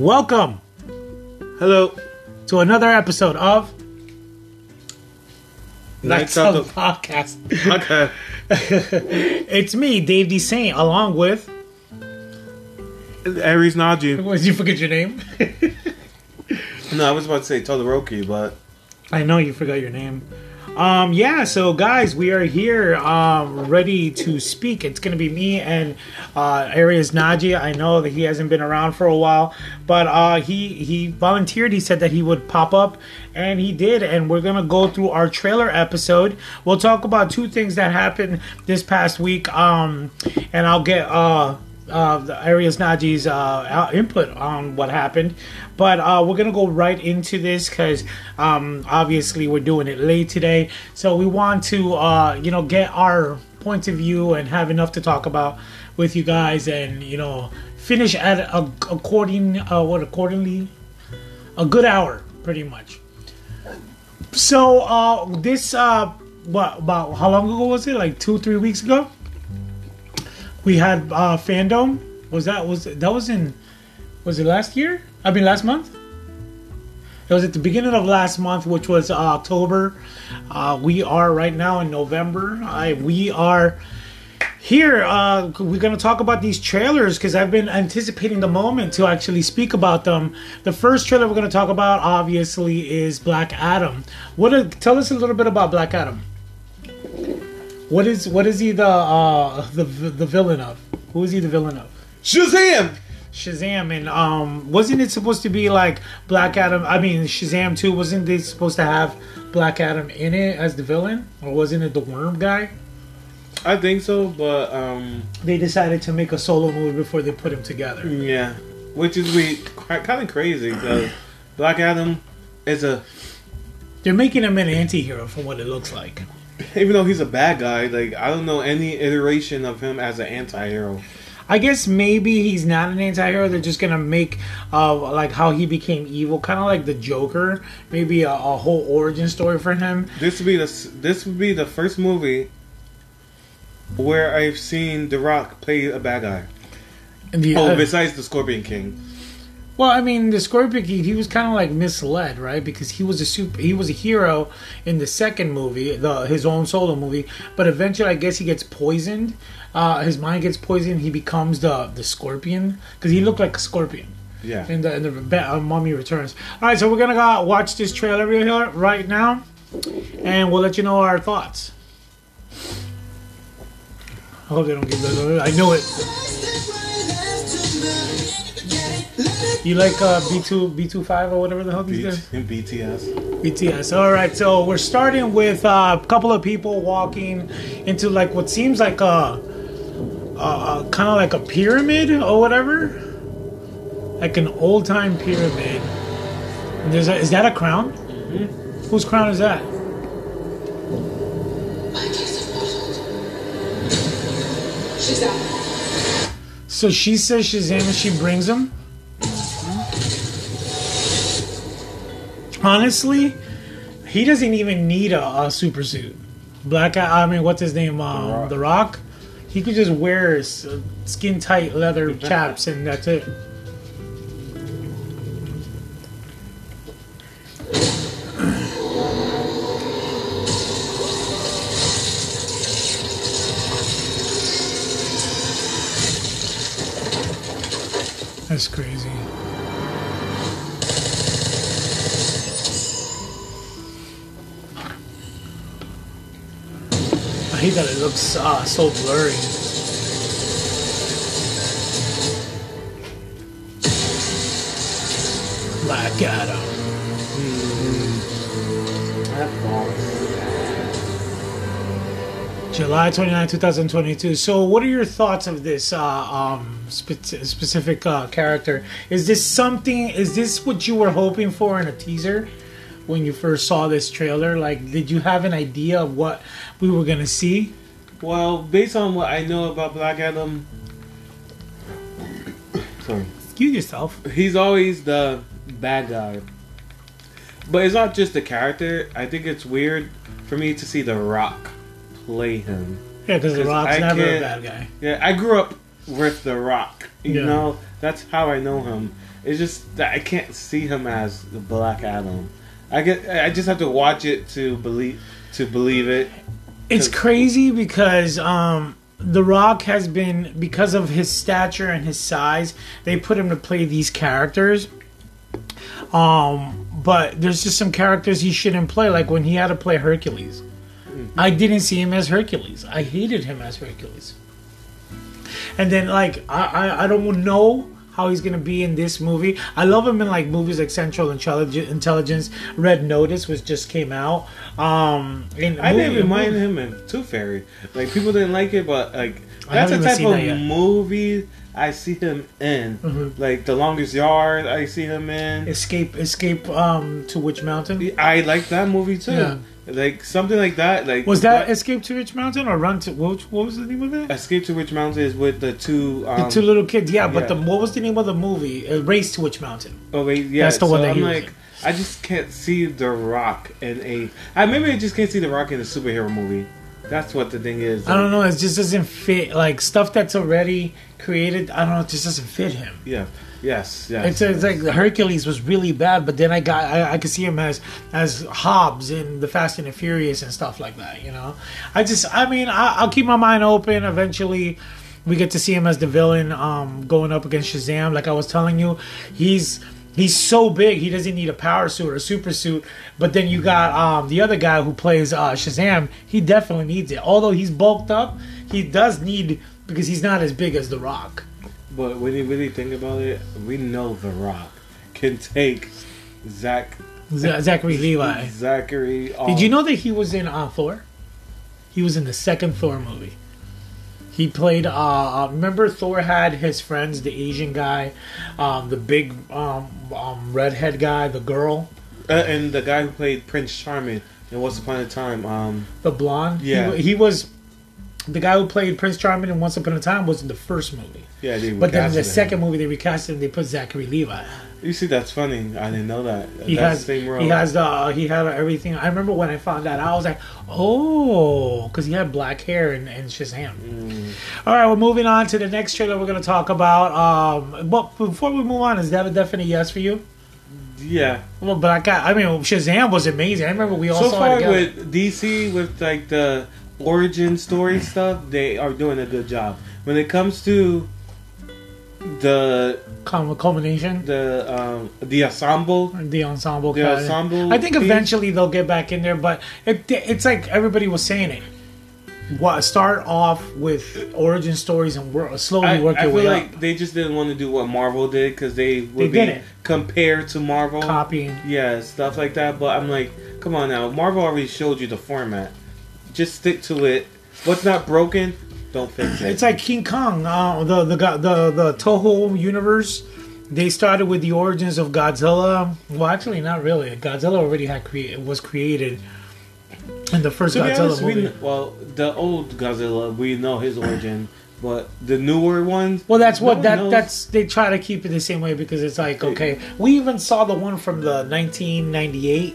Welcome Hello. to another episode of Nights of the Podcast. Okay. it's me, Dave D. Saint, along with. Aries Najee. Did you forget your name? No, I was about to say Todoroki, but I know you forgot your name. Um, yeah, so guys, we are here um, ready to speak. It's going to be me and uh, Arias Naji. I know that he hasn't been around for a while, but uh, he he volunteered. He said that he would pop up, and he did. And we're going to go through our trailer episode. We'll talk about two things that happened this past week, um, and I'll get uh, uh, the Arias Naji's uh, input on what happened. But uh, we're gonna go right into this because um, obviously we're doing it late today, so we want to uh, you know get our points of view and have enough to talk about with you guys, and you know finish at a, according uh, what accordingly a good hour pretty much. So uh, this uh, what about how long ago was it? Like two three weeks ago we had uh fandom. Was that was that was in was it last year? I mean last month? It was at the beginning of last month which was uh, october. Uh we are right now in november. I we are here uh we're gonna talk about these trailers because i've been anticipating the moment to actually speak about them. The first trailer we're gonna talk about obviously is black adam. What a, tell us a little bit about black adam what is what is he the uh the the villain of? Who is he the villain of? Shazam! Shazam and um wasn't it supposed to be like Black Adam? I mean Shazam too. Wasn't they supposed to have Black Adam in it as the villain, or wasn't it the Worm guy? I think so, but um, They decided to make a solo movie before they put him together. yeah, which is we kind of crazy because Black Adam is a They're making him an anti-hero from what it looks like. even though he's a bad guy, like I don't know any iteration of him as an anti-hero. I guess maybe he's not an anti-hero. They're just gonna make uh, like how he became evil, kind of like the Joker. Maybe a, a whole origin story for him. This would be the this would be the first movie where I've seen The Rock play a bad guy. The, Oh, uh, besides the Scorpion King. Well, I mean, the Scorpion King, he was kind of like misled, right? Because he was a super, he was a hero in the second movie, the his own solo movie. But eventually, I guess he gets poisoned. Uh, his mind gets poisoned. He becomes the the Scorpion because he looked like a scorpion Yeah. in the in the uh, Mummy Returns. All right, so we're gonna go watch this trailer right now, and we'll let you know our thoughts. I hope they don't give that. I know it. You like uh, B two B two five or whatever the hell these guys. in BTS. BTS. All right, so we're starting with uh, a couple of people walking into like what seems like a, a, kind of like a pyramid or whatever, like an old time pyramid. And there's a, is that a crown? Whose crown is that? She's out. So she says Shazam and she brings him. Honestly, he doesn't even need a, a super suit. Black, I mean, what's his name? Um, the, Rock. He could just wear skin tight leather chaps and that's it. Uh, so blurry. Black Adam. July 29, 2022. So, what are your thoughts of this uh, um, spe- specific uh, character? Is this something, is this what you were hoping for in a teaser when you first saw this trailer? Like, did you have an idea of what we were going to see? Well, based on what I know about Black Adam, sorry, Excuse yourself. he's always the bad guy. But it's not just the character. I think it's weird for me to see The Rock play him. Yeah, because The Rock's I never a bad guy. Yeah, I grew up with The Rock. You Yeah. know, that's how I know him. It's just that I can't see him as the Black Adam. I get. I just have to watch it to believe to believe it. It's crazy because um, The Rock has been because of his stature and his size. They put him to play these characters. Um, but there's just some characters he shouldn't play, like when he had to play Hercules. I didn't see him as Hercules. I hated him as Hercules. And then like I I, I don't know how he's gonna be in this movie. I love him in like movies like Central Intellig- Intelligence, Red Notice, which just came out. Um, in I didn't mind him in Tooth Fairy. Like people didn't like it, but like that's the type of movie I see him in. Mhm. Like The Longest Yard, I see him in. Escape, escape um, to Witch Mountain. I like that movie too. Yeah. Like something like that. Like Was that what- Escape to Witch Mountain or Run to what, what was the name of it? Escape to Witch Mountain is with the two. Um, the two little kids, yeah. But yeah. the what was the name of the movie? Uh, Race to Witch Mountain. Oh wait, yeah. That's the one so that I'm like, in. I just can't see The Rock in a. I maybe I just can't see The Rock in a superhero movie. That's what the thing is. I don't know. It just doesn't fit. Like stuff that's already created. I don't know. It just doesn't fit him. Yeah. Yes. Yes. It's, it's like Hercules was really bad, but then I got I, I could see him as as Hobbs in the Fast and the Furious and stuff like that. You know, I just I mean I, I'll keep my mind open. Eventually, we get to see him as the villain, um, going up against Shazam. Like I was telling you, he's he's so big he doesn't need a power suit or a super suit. But then you got um the other guy who plays uh, Shazam. He definitely needs it. Although he's bulked up, he does need because he's not as big as The Rock. But when you really think about it, we know The Rock can take Zach Z- Zachary Levi. Zachary. Off. Did you know that he was in uh, Thor? He was in the second Thor movie. He played. Uh, uh, remember, Thor had his friends, the Asian guy, um, the big um, um, redhead guy, the girl, Uh, and the guy who played Prince Charming in Once Upon a Time. Um, the blonde. He Yeah. wa- he, was the guy who played Prince Charming in Once Upon a Time was in the first movie. yeah, they But then in the him. second movie, they recast him. They put Zachary Levi. You see, that's funny. I didn't know that. He that's has the same role. he has the he had everything. I remember when I found that I was like, oh, because he had black hair and, and Shazam. Mm. All right, we're moving on to the next trailer we're going to talk about. Um, but before we move on, is that a definite yes for you? Yeah. Well, but I got. I mean, Shazam was amazing. I remember we all So saw it far together. with DC with like the origin story stuff, they are doing a good job. When it comes to the Culm- culmination, the um, the ensemble, the ensemble. the ensemble. I think piece, eventually they'll get back in there, but it, it's like everybody was saying it. What start off with origin stories and work, slowly I, work I your feel way like up. they just didn't want to do what Marvel did because they would They be compared to Marvel. Copying. Yeah, stuff like that. But I'm like, come on now. Marvel already showed you the format. Just stick to it. What's not broken, don't fix it. It's like King Kong, uh, the the the the Toho universe. They started with the origins of Godzilla. Well, actually, not really. Godzilla already had crea- was created in the first to Godzilla honest, movie. we, well, the old Godzilla, we know his origin, but the newer ones. well, that's what one that knows. that's they try to keep it the same way because it's like okay, we even saw the one from the 1998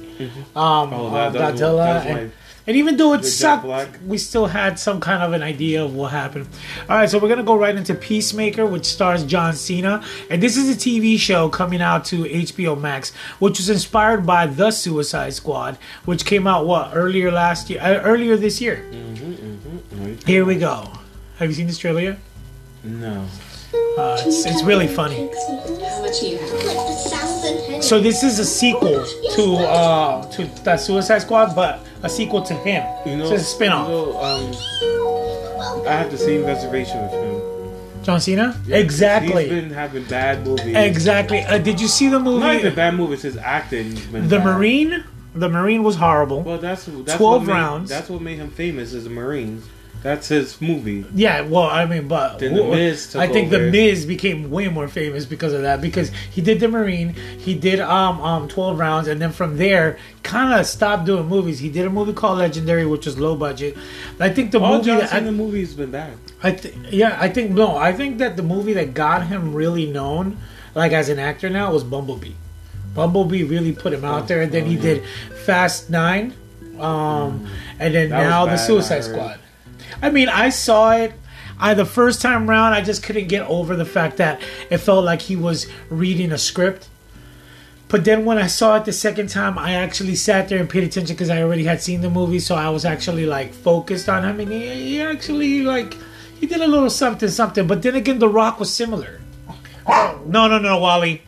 um, Oh, uh, that- Godzilla. that was and, my- and even though it With sucked, we still had some kind of an idea of what happened. All right, so we're gonna go right into Peacemaker, which stars John Cena, and this is a TV show coming out to HBO Max, which was inspired by The Suicide Squad, which came out what earlier last year, uh, earlier this year. Mm-hmm, Here we go. Have you seen this trailer yet? No. Uh, it's, it's really funny. How much do you have? So this is a sequel to uh to the Suicide Squad, but a sequel to him. You know, so it's a spin-off. you know, um, I have the same reservation with him. John Cena? Yeah, exactly. He's been having bad movies. Exactly. Uh, did you see the movie? Not even bad movies. His acting. The bad. Marine. The Marine was horrible. Well, that's that's 12 what made- rounds. That's what made him famous. Is the Marines. That's his movie. yeah, well, I mean, but Then The Miz took I think over. the Miz became way more famous because of that. Because he did the Marine, he did um um twelve rounds, and then from there, kind of stopped doing movies. He did a movie called Legendary, which was low budget. I think the All movie John that I, Cena movies been bad. I th- yeah, I think no, I think that the movie that got him really known, like as an actor now, was Bumblebee. Bumblebee really put him out there, and then oh, he did Fast Nine, um, and then That now the Suicide Squad. I mean, I saw it. I the first time around, I just couldn't get over the fact that it felt like he was reading a script. But then when I saw it the second time, I actually sat there and paid attention because I already had seen the movie, so I was actually like focused on him, and he, he actually like he did a little something something. But then again, The Rock was similar. Oh. No, no, no, Wally.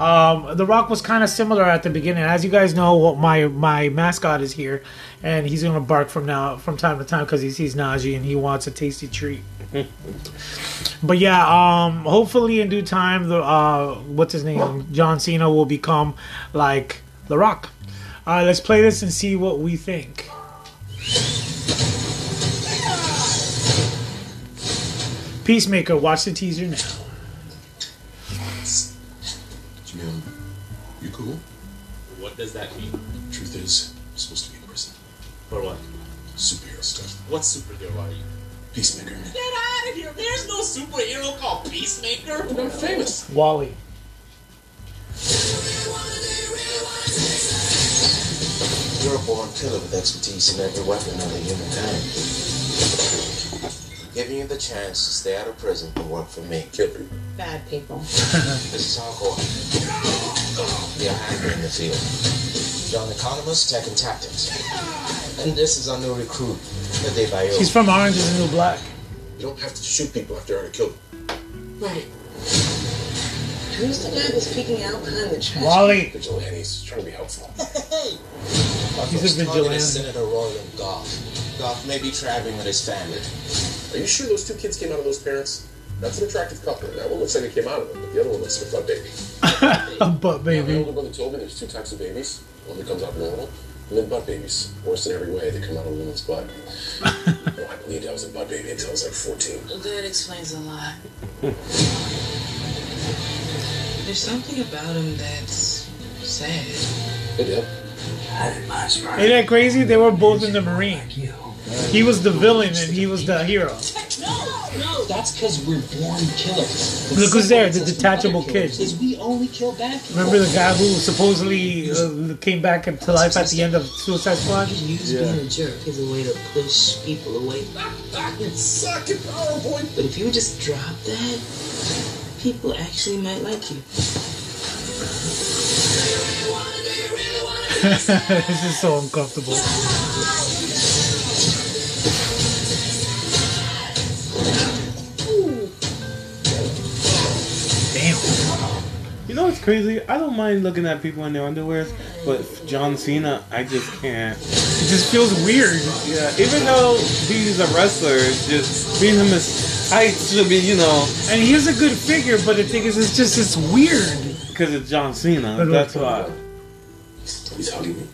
Um, the Rock was kind of similar at the beginning. As you guys know, my my mascot is here, and he's gonna bark from now from time to time because he sees Najee and he wants a tasty treat. but yeah, um, hopefully in due time, the uh, what's his name, John Cena will become like The Rock. All right, let's play this and see what we think. Peacemaker, watch the teaser now. You cool? What does that mean? Truth is, I'm supposed to be in prison. For what? Superhero stuff. What superhero are you? Peacemaker. Get out of here! There's no superhero called Peacemaker! But I'm famous. Wally. You're a born killer with expertise in every weapon known to humankind. Giving you the chance to stay out of prison and work for me. Kill people. Bad people. This is hardcore. We are hacker in the field. John Economos, Tech and Tactics. And this is our new recruit, Adebayo. She's from Orange is the New Black. You don't have to shoot people after I already killed them. Right. Who's the guy that's peeking out behind the trash? Wally. Vigilantes, trying to be helpful. hey! He's a Target vigilante. is Senator Royal Goff. Goff may be traveling with his family. Are you sure those two kids came out of those parents? That's an attractive couple. That one looks like it came out of them, but the other one looks like a butt baby. but My baby. My older brother told me there's two types of babies. One that comes out normal, and then butt babies. Worse in every way, they come out of a woman's butt. oh, I believed I was a butt baby until I was like 14. Well, that explains a lot. There's something about him that's sad. Hey, Dad. Ain't that crazy? They were both in the Marine. He was the villain and he was the hero. No! no, That's because we're born killers. Look who's there, the detachable kid. Is we only kill bad people. Remember the guy who supposedly uh, came back to life at the end of Suicide Squad? Use being a jerk as a way to push people away. You suck at PowerPoint. But if you would just drop that, people actually might like you. this is so uncomfortable. Know what's crazy? I don't mind looking at people in their underwears, but John Cena, I just can't. It just feels weird. Yeah, even though he's a wrestler, just being him as tight should be, you know, And he has a good figure, but the thing is, it's just, it's weird. because it's John Cena. That's why. He's hugging me.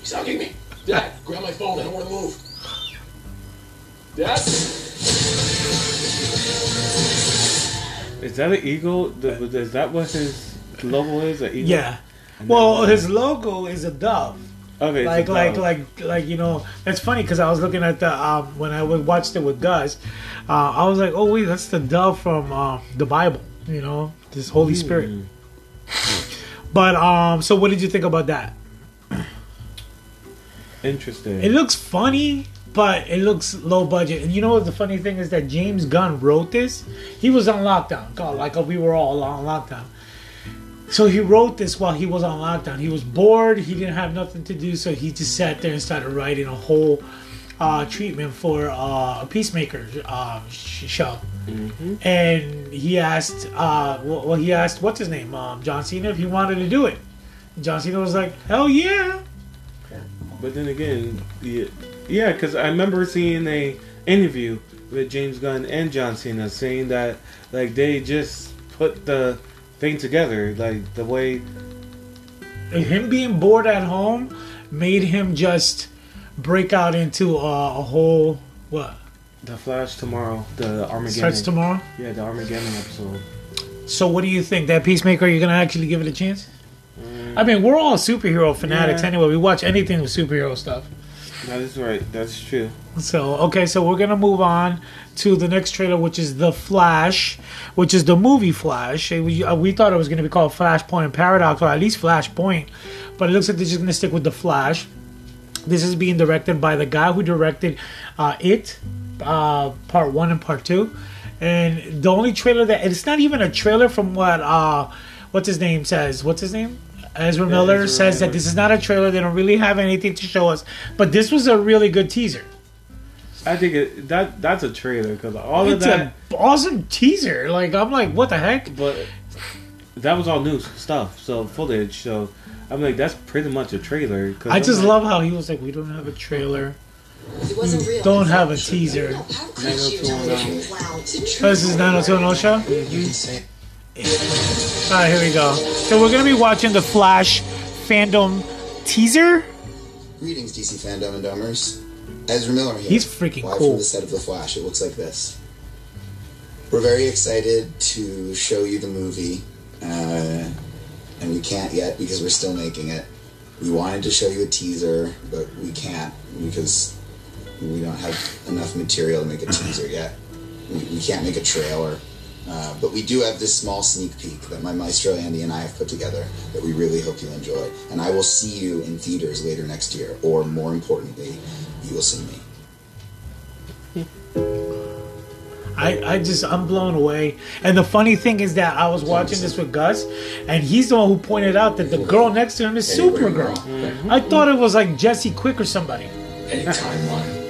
He's hugging me. Dad, grab my phone. I don't want to move. Dad? Is that an eagle? Is that what his logo is? An eagle? Yeah. Well, his logo is a dove. Okay. like like like like you know that's funny because I was looking at the um, when I watched it with Gus, uh, I was like, oh wait, that's the dove from uh, the Bible, you know, this Holy Spirit. But um, so what did you think about that? Interesting. It looks funny, but it looks low budget. And you know what the funny thing is that James Gunn wrote this. He was on lockdown, God, like we were all on lockdown. So he wrote this while he was on lockdown. He was bored. He didn't have nothing to do, so he just sat there and started writing a whole uh, treatment for uh, a Peacemaker uh, sh- show. And he asked, uh, well, well, he asked what's his name, um, John Cena, if he wanted to do it. John Cena was like, "Hell yeah!" But then again, yeah, yeah, because I remember seeing a interview with James Gunn and John Cena saying that like they just put the thing together, like the way. And him being bored at home made him just break out into a, a whole what The Flash tomorrow, the Armageddon. starts tomorrow. Yeah, the Armageddon episode. So what do you think? That Peacemaker, you're gonna actually give it a chance? Mm. I mean, we're all superhero fanatics Yeah. anyway. We watch anything with superhero stuff. That is right. That's true. So okay, so we're gonna move on to the next trailer, which is the Flash, which is the movie Flash. We, uh, we thought it was gonna be called Flashpoint Paradox, or at least Flashpoint, but it looks like they're just gonna stick with the Flash. This is being directed by the guy who directed uh, It, uh, part one and part two, and the only trailer that it's not even a trailer from what uh, what's his name says. What's his name? Ezra Miller Ezra says that this is not a trailer. They don't really have anything to show us, but this was a really good teaser. I think it, that that's a trailer because all of It's that. an awesome teaser. Like I'm like, what the heck? But that was all new stuff, so footage. So I'm like, that's pretty much a trailer. 'cause I I'm just like, love how he was like, we don't have a trailer, It wasn't hmm. real. don't have a teaser. How could 90210. Wow, it's a this is 90210 show. You can say All right, here we go. So we're gonna be watching the Flash fandom teaser. Greetings, DC fandom and domers. Ezra Miller here. He's freaking Live cool. from the set of The Flash. It looks like this. We're very excited to show you the movie, uh, and we can't yet because we're still making it. We wanted to show you a teaser, but we can't because we don't have enough material to make a teaser yet. We, we can't make a trailer. Uh, but we do have this small sneak peek that my maestro Andy and I have put together that we really hope you'll enjoy. And I will see you in theaters later next year, or more importantly, you will see me. I, I just I'm blown away. And the funny thing is that I was watching this with Gus, and he's the one who pointed out that the girl next to him is Supergirl. I thought it was like Jesse Quick or somebody. Any timeline.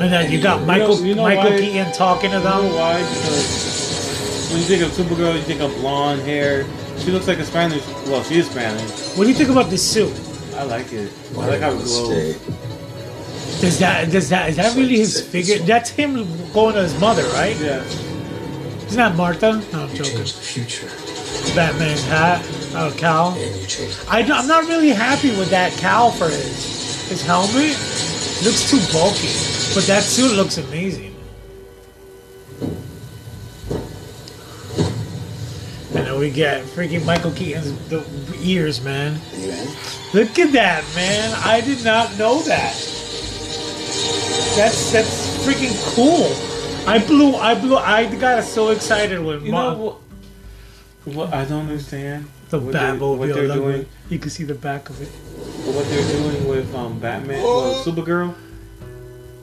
And then you got Michael you know Michael why- Keaton talking to You know them. why? Because when you think of Supergirl, you think of blonde hair. She looks like a Spanish. Well, she is Spanish. What do you think about this suit? I like it. I like how it glows. Mistake. Does that does that is that really his figure? That's him going to his mother, right? Yeah. Isn't that Martha? No, I'm You joking. change the future, Batman's hat, oh, cowl. and you change I, am not really happy with that cow for his his helmet. Looks too bulky, but that suit looks amazing. And then we get freaking Michael Keaton's the ears, man. Are you in? Look at that, man! I did not know that. That's that's freaking cool. I blew, I blew, I got so excited when You Ma- know what? What I don't understand. the what they're- Batmobile. what they're look, doing. You can see the back of it. What they're doing with um Batman, well, Supergirl.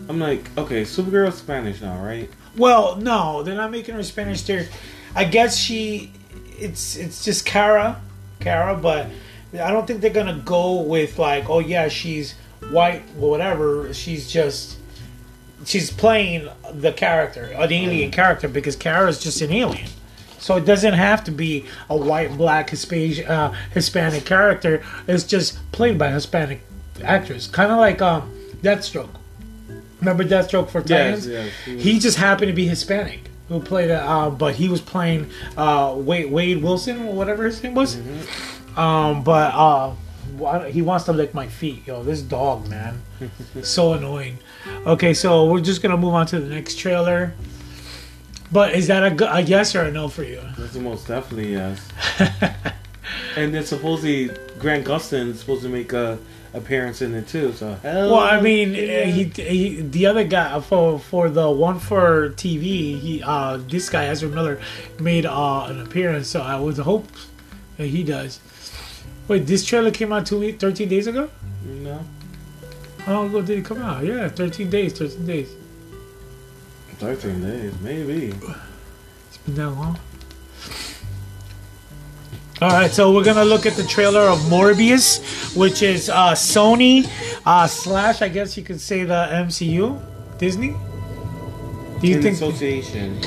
I'm like, okay, Supergirl's Spanish now, right? Well, no, they're not making her Spanish. They're, I guess she, it's it's just Kara, Kara, but I don't think they're gonna go with like, oh yeah, she's white, or whatever. She's just, she's playing the character, an alien character, because Kara's just an alien. So it doesn't have to be a white, black, Hispanic, uh, Hispanic character. It's just played by a Hispanic actress, kind of like um, Deathstroke. Remember Deathstroke for Titans? yes, he was- he just happened to be Hispanic who played it, uh, but he was playing uh, Wade, Wade Wilson or whatever his name was. Um, but uh, he wants to lick my feet, yo. This dog, man, so annoying. Okay, so we're just gonna move on to the next trailer. But is that a, a yes or a no for you? That's most definitely yes. and then supposedly Grant Gustin is supposed to make a appearance in it too. So. Well, I mean, he, he the other guy for for the one for TV, he uh this guy Ezra Miller made uh an appearance, so I would hope that he does. Wait, this trailer came out two week, thirteen days ago. No. How long ago did it come out? Yeah, thirteen days, thirteen days. thirteen days, maybe. It's been that long. All right, so we're gonna look at the trailer of Morbius, which is uh, Sony uh, slash, I guess you could say the MCU, Disney. Do you in think association.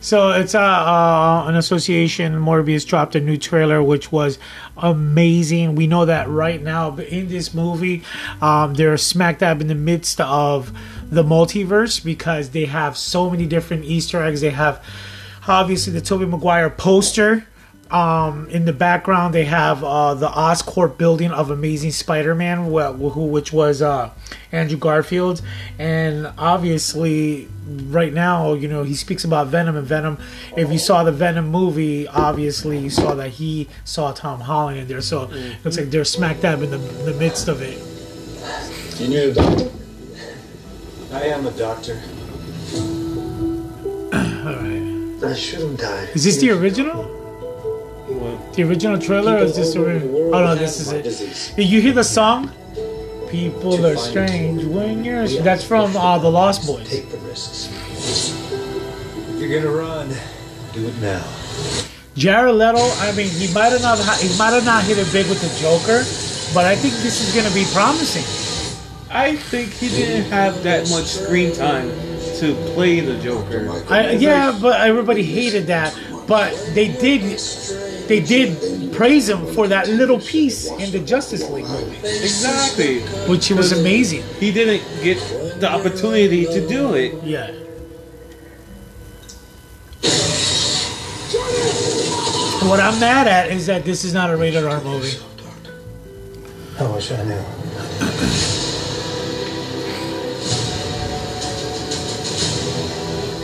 So it's uh, uh, an association. Morbius dropped a new trailer, which was amazing. We know that right now, but in this movie, um, they're smack dab in the midst of the multiverse because they have so many different Easter eggs. They have obviously the Tobey Maguire poster. Um, in the background, they have uh, the Oscorp building of Amazing Spider-Man, wh- who which was uh, Andrew Garfield, and obviously, right now, you know, he speaks about Venom and Venom. If you saw the Venom movie, obviously, you saw that he saw Tom Holland in there, so it looks like they're smack dab in the, the midst of it. You need a doctor? I am a doctor. All right, I should have died. is this the original? What? The original trailer, or is this the? ori- Oh no, this is it. Disease. Did you hear the song? People To are strange when you're. We That's from uh, the Lost Boys. Take the risks. If you're gonna run, do it now. Jared Leto. I mean, he might have not. He might have not hit it big with the Joker, but I think this is gonna be promising. I think he didn't have that much screen time to play the Joker. I, yeah, but everybody hated that. But they did. They did praise him for that little piece in the Justice League movie, Exactly. which was amazing. He didn't get the opportunity to do it. Yeah. What I'm mad at is that this is not a rated R movie. I wish I knew.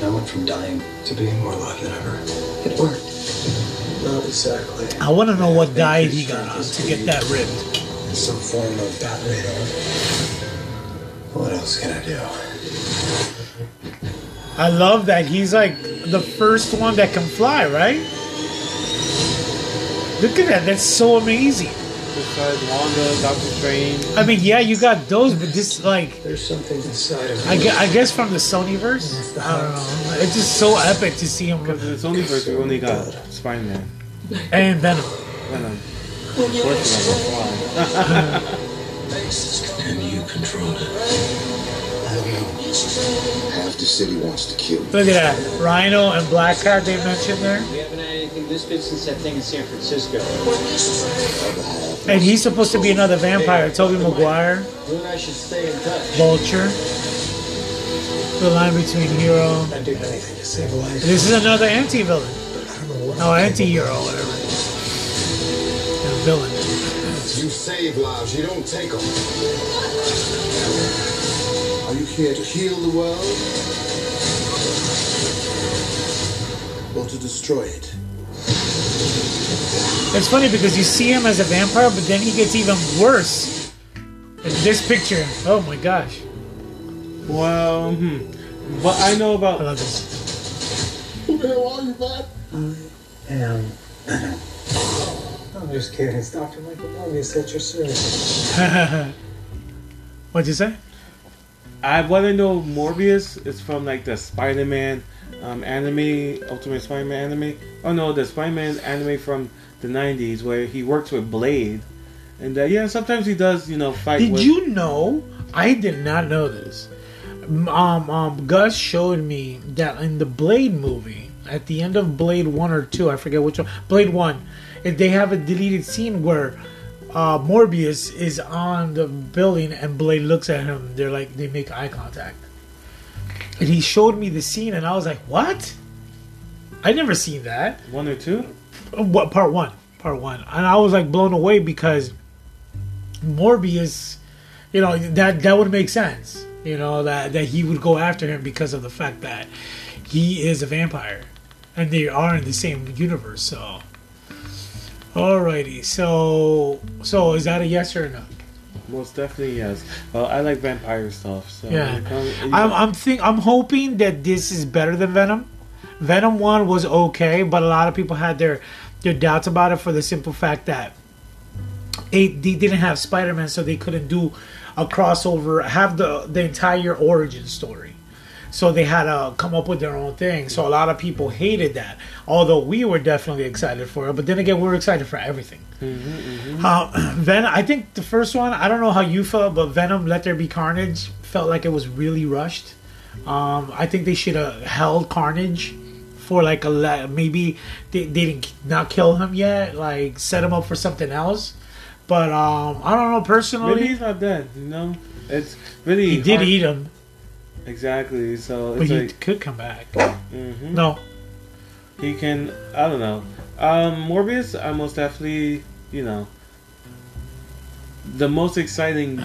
I went from dying to being more alive than ever. It worked. Not exactly. I want to know what diet he got on to get that ripped. Some form of bat radar. What else can I do? I love that he's like the first one that can fly, right? Look at that. That's so amazing. Besides Wanda, Doctor Strange. I mean, yeah, you got those, but this like There's something inside of I me. guess, I guess from the Sonyverse. I don't know. It's just so epic to see him Because in the Sony verse, we only got Spider Man. And Venom. Venom. Unfortunately, fly. And you control it. I don't know. Half the city wants to kill. Look at that. Rhino and Blackheart they mentioned there. We haven't had anything this good since that thing in San Francisco. And he's supposed to be another vampire. Tobey Maguire, You and I should stay in touch. Vulture. The line between hero. I'd do anything to save a life. This is another anti-villain. I don't know what Oh, anti-hero, whatever. A villain. You save lives, you don't take them. Are you here to heal the world? Or to destroy it? It's funny because you see him as a vampire, but then he gets even worse. In this picture, oh my gosh, Well, hmm. But I know about. I about. love this. Who the hell are you, man? am. I'm just kidding. It's Dr. Michael Morbius at your service. What'd you say? I want to know Morbius is from like the Spider Man um, anime, Ultimate Spider Man anime. Oh no, the Spider Man anime from the 90s where he works with Blade. And uh, yeah, sometimes he does, you know, fight Did with. you know? I did not know this. Um, um, Gus showed me that in the Blade movie, at the end of Blade One or Two, I forget which one. Blade One, they have a deleted scene where uh, Morbius is on the building and Blade looks at him. They're like they make eye contact, and he showed me the scene, and I was like, "What? I never seen that." One or two? what part one part one and i was like blown away because morbius you know that that would make sense you know that that he would go after him because of the fact that he is a vampire and they are in the same universe so alrighty so so is that a yes or a no Most definitely, yes. Well, I like vampire stuff. So Yeah. comes- I'm I'm think I'm hoping that this is better than Venom. Venom one was okay, but a lot of people had their their doubts about it for the simple fact that it, they didn't have Spider Man, so they couldn't do a crossover, have the the entire origin story. So they had to come up with their own thing. So a lot of people hated that, although we were definitely excited for it. But then again, we were excited for everything. Uh, Venom. I think the first one. I don't know how you felt, but Venom: Let There Be Carnage felt like it was really rushed. Um, I think they should have held Carnage for like a maybe they, they didn't not kill him yet, like set him up for something else. But um, I don't know personally. Maybe he's not dead. You know, it's really he did hard- eat him, exactly. So but he like could come back. mhm. No, he can. I don't know. Um, Morbius, I most definitely, you know, the most exciting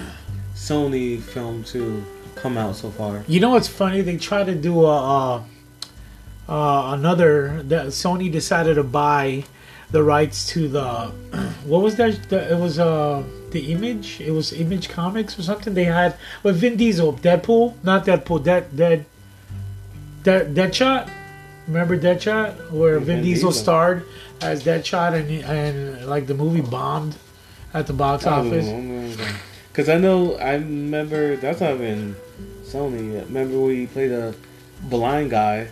Sony film to come out so far. You know what's funny? They tried to do a uh, uh, another. The, Sony decided to buy the rights to the what was that? The, it was uh the image. It was Image Comics or something. They had with Vin Diesel, Deadpool, not Deadpool, Dead Dead Dead Deadshot. Remember Deadshot, where Vin, Vin Diesel, Diesel. starred as Deadshot, and and like the movie bombed at the box office. Because I know, I remember, that's not even Sony. Remember we played a blind guy.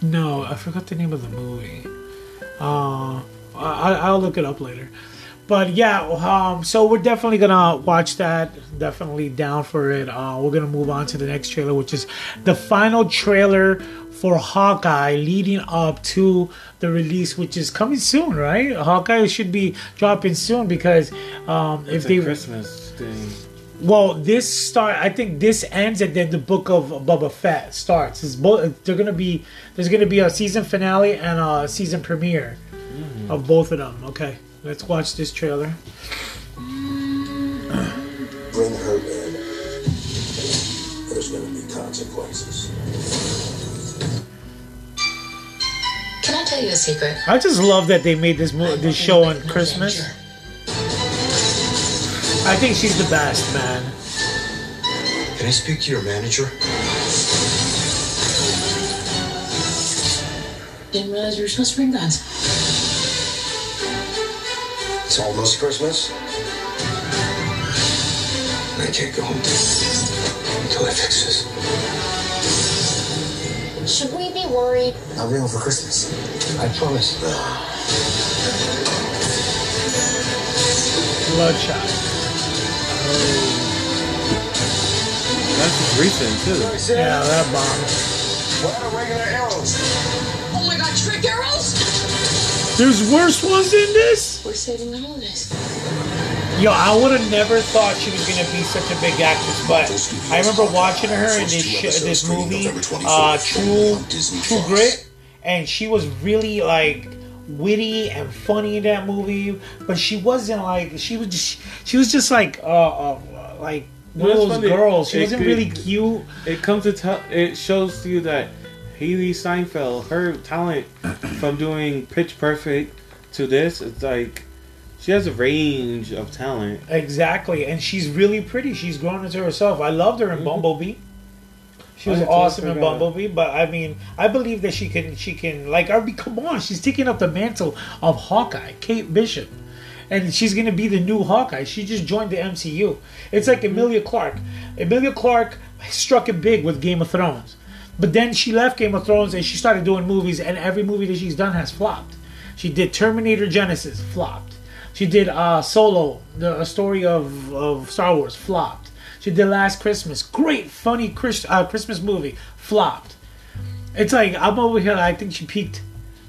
No, I forgot the name of the movie. Uh, I, I'll look it up later. But yeah, um, so we're definitely gonna watch that. Definitely down for it. Uh, we're gonna move on to the next trailer, which is the final trailer for Hawkeye, leading up to the release, which is coming soon, right? Hawkeye should be dropping soon because um, if they Christmas thing. well, this start. I think this ends, and then the book of Boba Fett starts. It's both. They're gonna be. There's gonna be a season finale and a season premiere of both of them. Okay, let's watch this trailer. Bring her in. There's gonna be consequences. Can I tell you a secret? I just love that they made this mo- this show on Christmas. I think she's the best, man. Can I speak to your manager? Didn't realize you were supposed to bring guns. It's almost Christmas. I can't go home until I fix this. Should we be worried? I'll bring home for Christmas. I promise. Bloodshot. Oh. That's recent too. Yeah, that bomb. What are regular arrows? There's worse ones than this. We're saving the holidays. Yo, I would have never thought she was gonna be such a big actress, but I remember watching her in this sh- this movie, uh, True True Grit, and she was really like witty and funny in that movie. But she wasn't like she was just she was just like uh, uh like one of those girls. She It wasn't could- really cute. It comes to tell. It shows you that Hailee Steinfeld, her talent from doing Pitch Perfect to this, it's like she has a range of talent. Exactly, and she's really pretty. She's grown into herself. I loved her in Bumblebee. She was Mm-hmm. Awesome in. Bumblebee, but I mean, I believe that she can. She can like. I mean, come on, she's taking up the mantle of Hawkeye, Kate Bishop, and she's gonna be the new Hawkeye. She just joined the MCU. It's like Emilia Clarke. Emilia Clarke struck it big with Game of Thrones, but then she left Game of Thrones and she started doing movies, and every movie that she's done has flopped. She did Terminator Genisys, flopped. She did uh, Solo, the story of, of Star Wars, flopped. She did Last Christmas, great, funny Chris, uh, Christmas movie, flopped. It's like I'm over here. I think she peaked.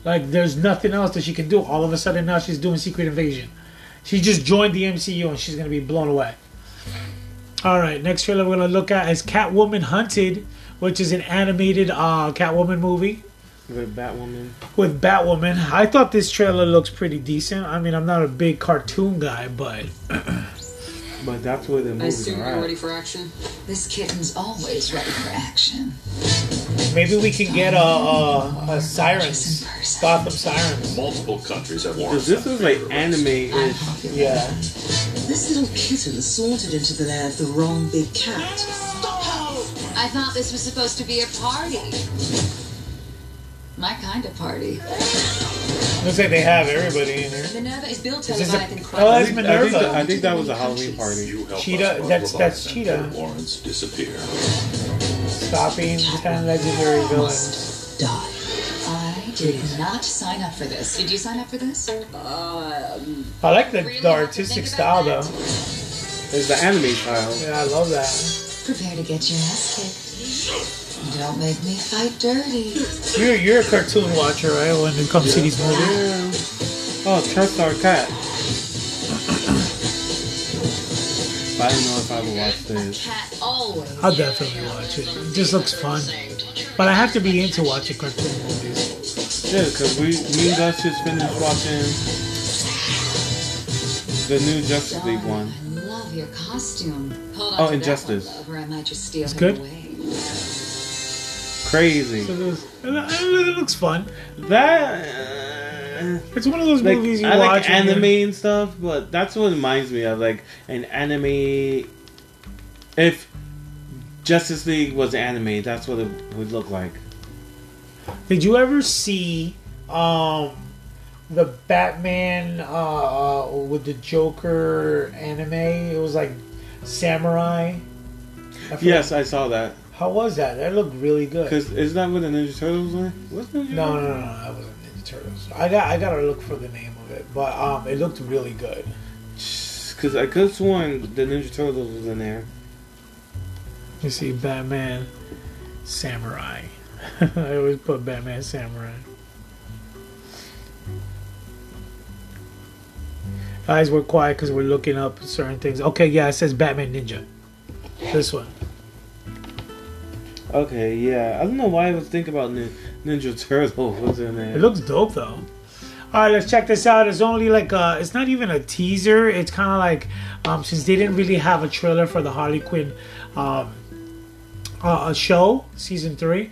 Like there's nothing else that she can do. All of a sudden now she's doing Secret Invasion. She just joined the MCU and she's gonna be blown away. All right, next trailer we're gonna look at is Catwoman Hunted, which is an animated uh, Catwoman movie With Batwoman. with Batwoman. I thought this trailer looks pretty decent. I mean, I'm not a big cartoon guy, but But that's where the I movies assume are you're at. ready for action. This kitten's always ready for action. maybe we can get a, a, a Sirens, Gotham Sirens. Multiple countries have warned Because this is like anime-ish. Yeah. This little kitten sauntered into the lair of the wrong big cat. I thought this was supposed to be a party. My kind of party. Looks like they have everybody in here. Minerva is built Is this Leviathan a- Christ. oh, I that's think, I, think Minerva. that, I think that was a Halloween party. Cheetah, that's that's Cheetah. Lawrence disappear. Stopping ten legendary villains. Die. I did not sign up for this. Did you sign up for this? Um, I like the, the artistic style though. It's the anime style. Yeah, I love that. Prepare to get your ass kicked. Don't make me fight dirty. You're you're a cartoon watcher, right? When it comes to these movies. Oh, Star Cat. I don't know if I would watch this. Cat always. I'll definitely watch it. It just looks fun. But I have to be into watching cartoon movies. Yeah, because we, me and Gus just finished watching the new Justice League one. I love your costume. Hold on Oh, to that Injustice. one, love, or I might just steal It's him good? away. Crazy. So this- it looks fun. That. uh, It's one of those like, movies you I watch. like and anime you're- and stuff, but that's what it reminds me of, like an anime. If Justice League was anime, that's what it would look like. Did you ever see um the Batman uh, uh, with the Joker anime. It was like samurai. I Yes, I saw that. How was that? That looked really good. Because is that what the Ninja Turtles were? What's Ninja No, no, Turtles? no, no, that wasn't Ninja Turtles. I got, I gotta look for the name of it, but um, it looked really good. Because I could have sworn the Ninja Turtles was in there. You see, Batman, Samurai. I always put Batman Samurai. Guys, we're quiet because we're looking up certain things. Okay, yeah, it says Batman Ninja. This one. Okay, yeah. I don't know why I was thinking about Nin- Ninja Turtles was in there. It looks dope though. All right, let's check this out. It's only like uh it's not even a teaser. It's kind of like um, since they didn't really have a trailer for the Harley Quinn um, uh, a show season three.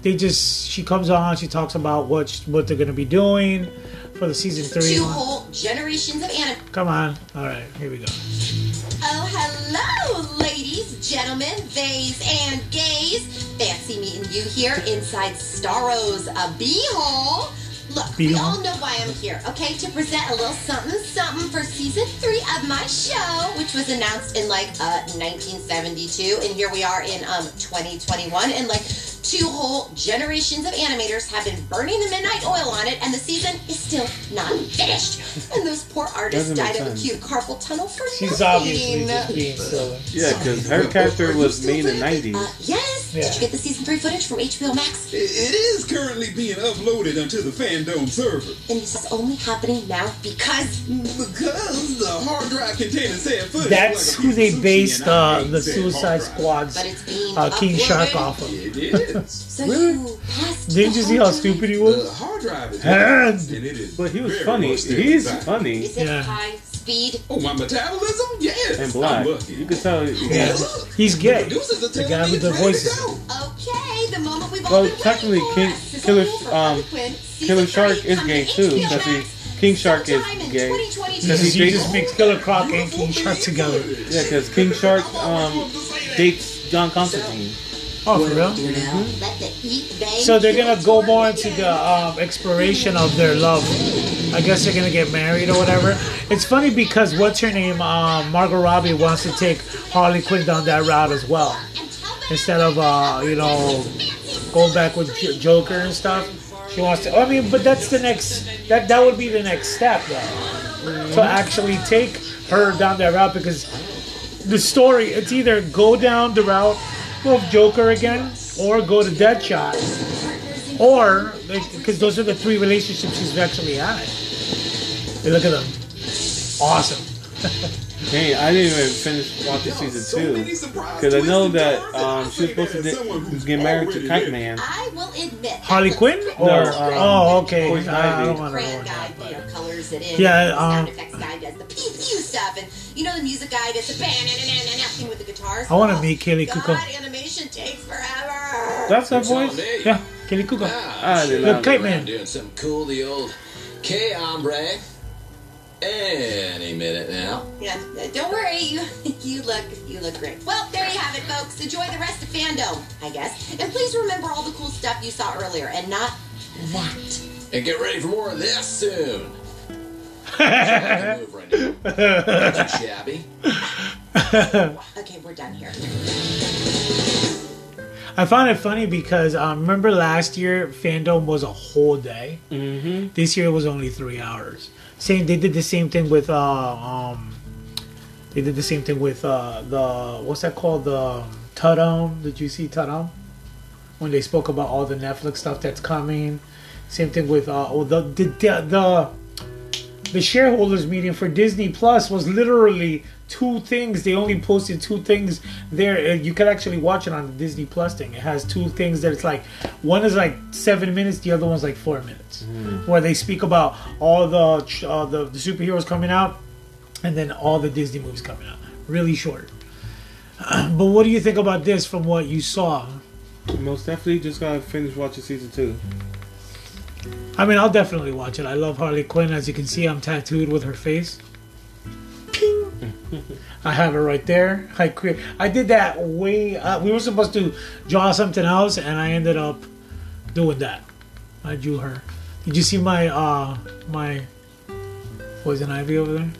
They just she comes on. She talks about what what they're gonna be doing for the season three. Two whole generations of anime. Come on. All right, here we go. Oh, hello, ladies, gentlemen, theys, and gays. Fancy meeting you here inside Starro's uh, B-hole. Look, we all know why I'm here, okay? To present a little something, something for season three of my show, which was announced in like uh, 1972, and here we are in um 2021, and like two whole generations of animators have been burning the midnight oil on it, and the season is still not finished. And those poor artists Doesn't make died of a sense. cute carpal tunnel for She's nothing. obviously just being silly. Yeah, because her character was made in the 90s. Uh, yes. Did you get the season three footage from HBO Max? It is currently being uploaded onto the fandom server. And this is only happening now because because the hard drive containing said footage. That's who they based uh, the Suicide Squad's But it's being uh, King uploaded. Shark off of. It is. So you Didn't you see how stupid he was? The hard drive is And- and it is But he was funny. He's inside. funny. Is it Yeah. high speed? Oh, my metabolism? Yes. And black. You could tell. Yeah. He's gay. Producers are The telling guy with the it's ready voices. Okay, the moment we've all been technically, waiting for. King, A Killer, um, Harley Quinn, season Killer Shark is gay too. HBO Because he, King Shark is gay. Because he He just makes Killer Croc and King Shark together. yeah, because King Shark um dates John Constantine. Oh, for real? Let the eat bang So they're gonna go more into the the um, exploration of their love. I guess they're gonna get married or whatever. It's funny because what's her name? Um, Margot Robbie wants to take Harley Quinn down that route as well, instead of uh, you know going back with J- Joker and stuff. She wants to. I mean, but that's the next. That that would be the next step though, to actually take her down that route because the story it's either go down the route of Joker again or go to Deadshot or because those are the three relationships she's actually had. Hey, look at them, awesome. Hey, I didn't even finish watching season two because I know that um she was supposed to di- get married to Kite Man. I will admit. Harley Quinn or No, um, oh okay, Poison I, I don't want to Grant know guy, that. you know, But. colors it in. Yeah, the sound um, effects guy does the pew pew stuff, and you know the music guy does the bang and and and thing with the guitars. I want to meet Kaley God, Cuoco. animation takes forever. That's her voice. Yeah, Kaley Cuoco. Ah, they Kite. Man. Doing something cool, the old K hombre. Any minute now. Yeah, uh, don't worry, you you look you look great. Well, there you have it, folks. Enjoy the rest of fandom, I guess, and please remember all the cool stuff you saw earlier, and not that. And get ready for more of this soon. I can move right now. Shabby. Okay, we're done here. I found it funny because um, remember last year fandom was a whole day. Mm-hmm. This year it was only three hours. Same. They did the same thing with uh, um, they did the same thing with uh, the what's that called the um, Tudum. Did you see Tudum? When they spoke about all the Netflix stuff that's coming. Same thing with uh, oh, the the the. the the shareholders meeting for Disney Plus was literally two things. They only posted two things there. Uh, You could actually watch it on the Disney Plus thing. It has two things that it's like one is like seven minutes, the other one's like four minutes, where they speak about all the uh, the, the superheroes coming out, and then all the Disney movies coming out. Really short. but what do you think about this from what you saw? Most definitely just gotta finish watching season two. I mean, I'll definitely watch it. I love Harley Quinn. As you can see, I'm tattooed with her face. I have it right there. I cre- I did that way. Uh, we were supposed to draw something else, and I ended up doing that. I drew her. Did you see my uh my poison ivy over there?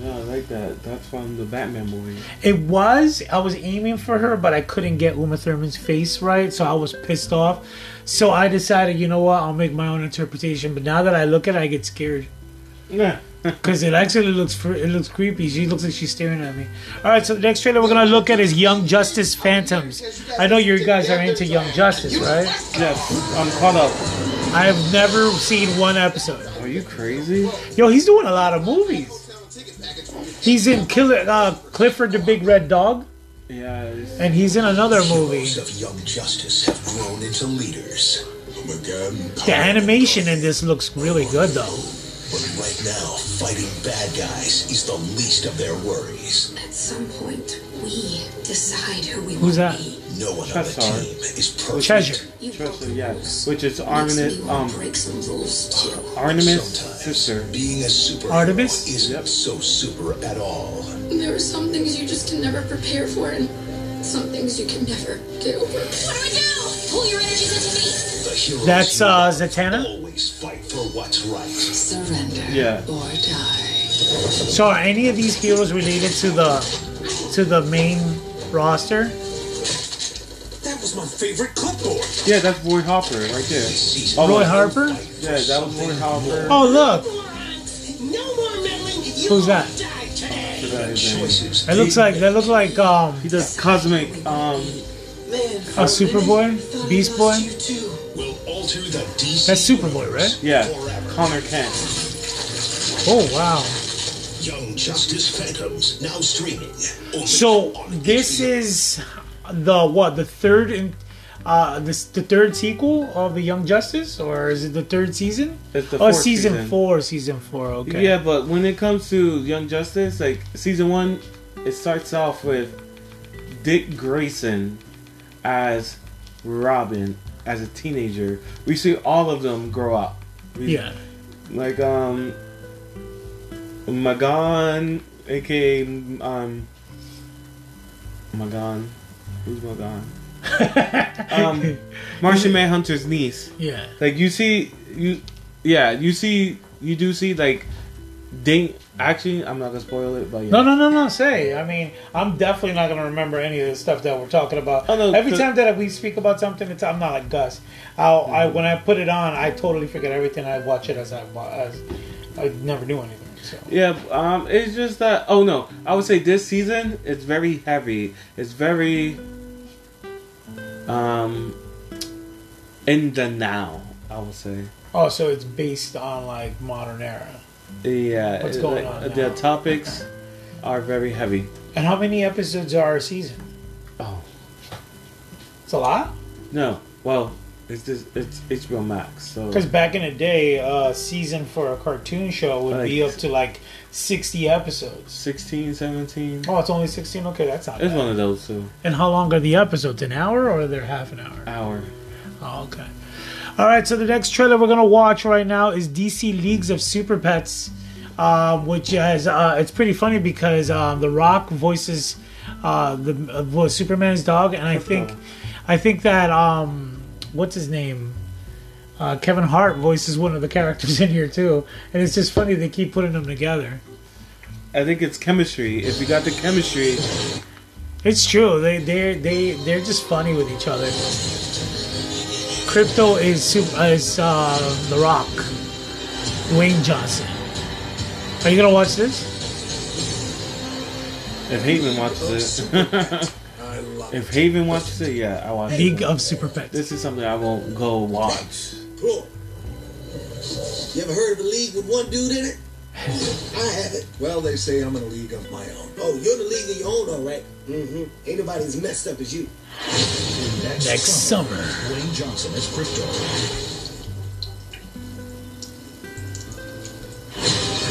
No, I like that. That's from the Batman movie. It was. I was aiming for her, but I couldn't get Uma Thurman's face right, so I was pissed off. So I decided, you know what? I'll make my own interpretation. But now that I look at it, I get scared. Yeah. Because it actually looks it looks creepy. She looks like she's staring at me. All right, so the next trailer we're gonna look at is Young Justice Phantoms. I know you guys are into Young Justice, right? Yes, I'm caught up. I have never seen one episode. Are you crazy? Yo, he's doing a lot of movies. He's in Killer uh, Clifford the Big Red Dog, Yeah. and he's in another movie. of young justice have grown into leaders. The animation in this looks really good, though. But right now, fighting bad guys is the least of their worries. At some point, we decide who we Who's want that? to be. No one on the Cheshire. team is perfect. Treasure. Treasure, yeah. Which is Artemis, um, Break some rules too. Artemis' Sometimes sister. being a superhero Artemis? isn't so super at all. There are some things you just can never prepare for, and some things you can never get over. What do I do? Pull your energies into me. The heroes That's who uh, Zatanna. always fight for what's right. Surrender Yeah. or die. So are any of these heroes related to the to the main roster? That was my favorite clipboard. Yeah, that's Roy Harper right there. Oh, Roy Harper? Yeah, that was Roy Harper. Oh look, No more meddling. Who's that? die today. Forgot his name. choices. That looks like that looks like um He does cosmic. Um, a Superboy, Beast Boy. Will alter the DC That's Superboy, right? yeah, forever. Connor Kent. Oh wow. Young Justice Phantoms now streaming. So this HBO. is the what the third in uh this the third sequel of the Young Justice or is it the third season? It's the oh, fourth season, season. four, season four. Okay. Yeah, but when it comes to Young Justice, like season one, it starts off with Dick Grayson as Robin as a teenager. We see all of them grow up. We- Yeah. Like um, Magan, aka um, Magan, who's Magan? um, Martian Manhunter's niece. Yeah. Like you see, you yeah, you see, you do see like, ding. Actually, I'm not gonna spoil it, but yeah. No, no, no, no. Say, I mean, I'm definitely not gonna remember any of the stuff that we're talking about. Oh, no, Every time that we speak about something, it's, I'm not like Gus. I'll, I when I put it on, I totally forget everything. I watch it as I as I never knew anything. So Yeah, um, it's just that. Oh no, I would say this season it's very heavy. It's very, um, in the now. I would say. oh, so it's based on like modern era. Yeah, uh, What's going like, on The now? topics are very heavy. And how many episodes are a season? Oh It's a lot. no, well, it's just it's HBO Max. So Because back in the day, a season for a cartoon show would be up to like 60 episodes. 16, 17. Oh, it's only 16? Okay, that's not It's bad. one of those two. And how long are the episodes? An hour or are they're half an hour? Hour. Oh, okay. All right, so the next trailer we're going to watch right now is DC Leagues of Super Pets, um, which has, uh, it's pretty funny because um, The Rock voices uh, the uh, Superman's dog, and I think, I think that, um, what's his name? Uh, Kevin Hart voices one of the characters in here too, and it's just funny they keep putting them together. I think it's chemistry. If you got the chemistry, It's true. They they they they're just funny with each other. Krypto is super, is uh, The Rock, Dwayne Johnson. Are you gonna watch this? if Haven watches it, if Haven watches it, yeah, I watch League it. League of Super Pets. This is something I won't go watch. Cool. You ever heard of a league with one dude in it? I haven't. Well, they say I'm in a league of my own. Oh, you're in the league of your own, all right? Mm-hmm. Ain't nobody as messed up as you. Next summer. Wayne Johnson as Krypto.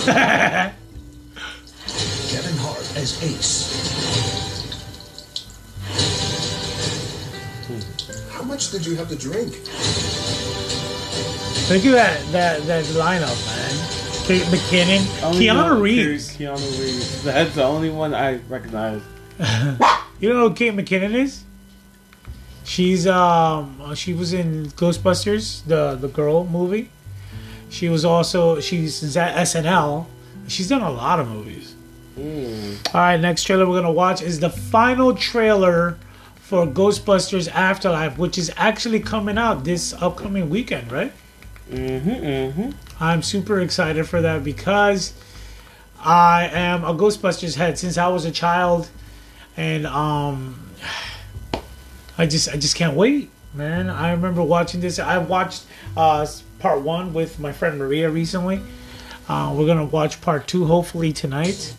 Kevin Hart as Ace. How much did you have to drink? Look at that that that lineup, man. Kate McKinnon, Only Keanu Reeves. Keanu Reeves. That's the only one I recognize. You know who Kate McKinnon is? She's um she was in Ghostbusters, the the girl movie. She was also she's at SNL. She's done a lot of movies. All right, next trailer we're gonna watch is the final trailer for Ghostbusters Afterlife, which is actually coming out this upcoming weekend, right? Mm-hmm. Mm-hmm. I'm super excited for that because I am a Ghostbusters head since I was a child, and um, I just I just can't wait, man. I remember watching this. I watched uh, part one with my friend Maria recently. Uh, we're gonna watch part two hopefully tonight,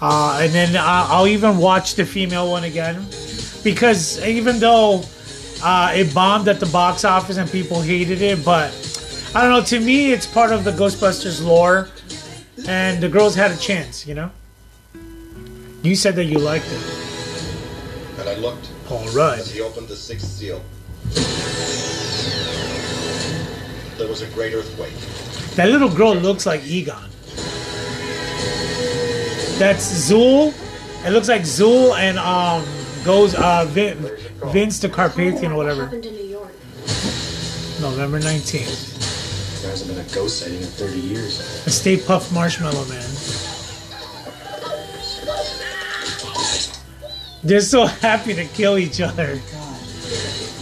uh, and then I'll even watch the female one again because even though uh, it bombed at the box office and people hated it, but I don't know. To me, it's part of the Ghostbusters lore, and the girls had a chance. You know. You said that you liked it. And I looked All right. as he opened the sixth seal. There was a great earthquake. That little girl looks like Egon. That's Zuul. It looks like Zuul and um goes uh Vin, Vince the Carpathian or whatever. happened in New York? November nineteenth. There hasn't been a ghost sighting in 30 years. A Stay Puft Marshmallow Man. They're so happy to kill each other. God.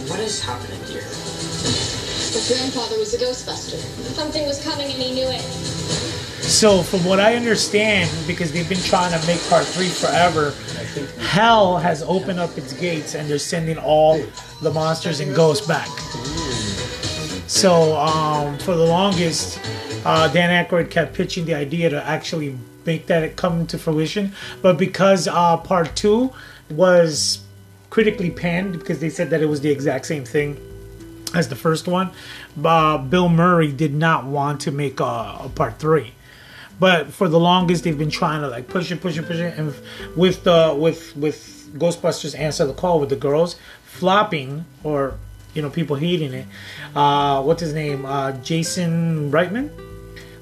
What is happening here? My grandfather was a Ghostbuster. Something was coming and he knew it. So, from what I understand, because they've been trying to make part three forever, hell has opened up its gates and they're sending all the monsters and ghosts back. So, um, for the longest, uh, Dan Aykroyd kept pitching the idea to actually make that come to fruition. But because uh, part two was critically panned because they said that it was the exact same thing as the first one, uh, Bill Murray did not want to make a, a part three. But for the longest, they've been trying to like push it, push it, push it, and with the with with Ghostbusters Answer the Call with the girls flopping or you know people hating it. Uh, what's his name? Uh, Jason Reitman,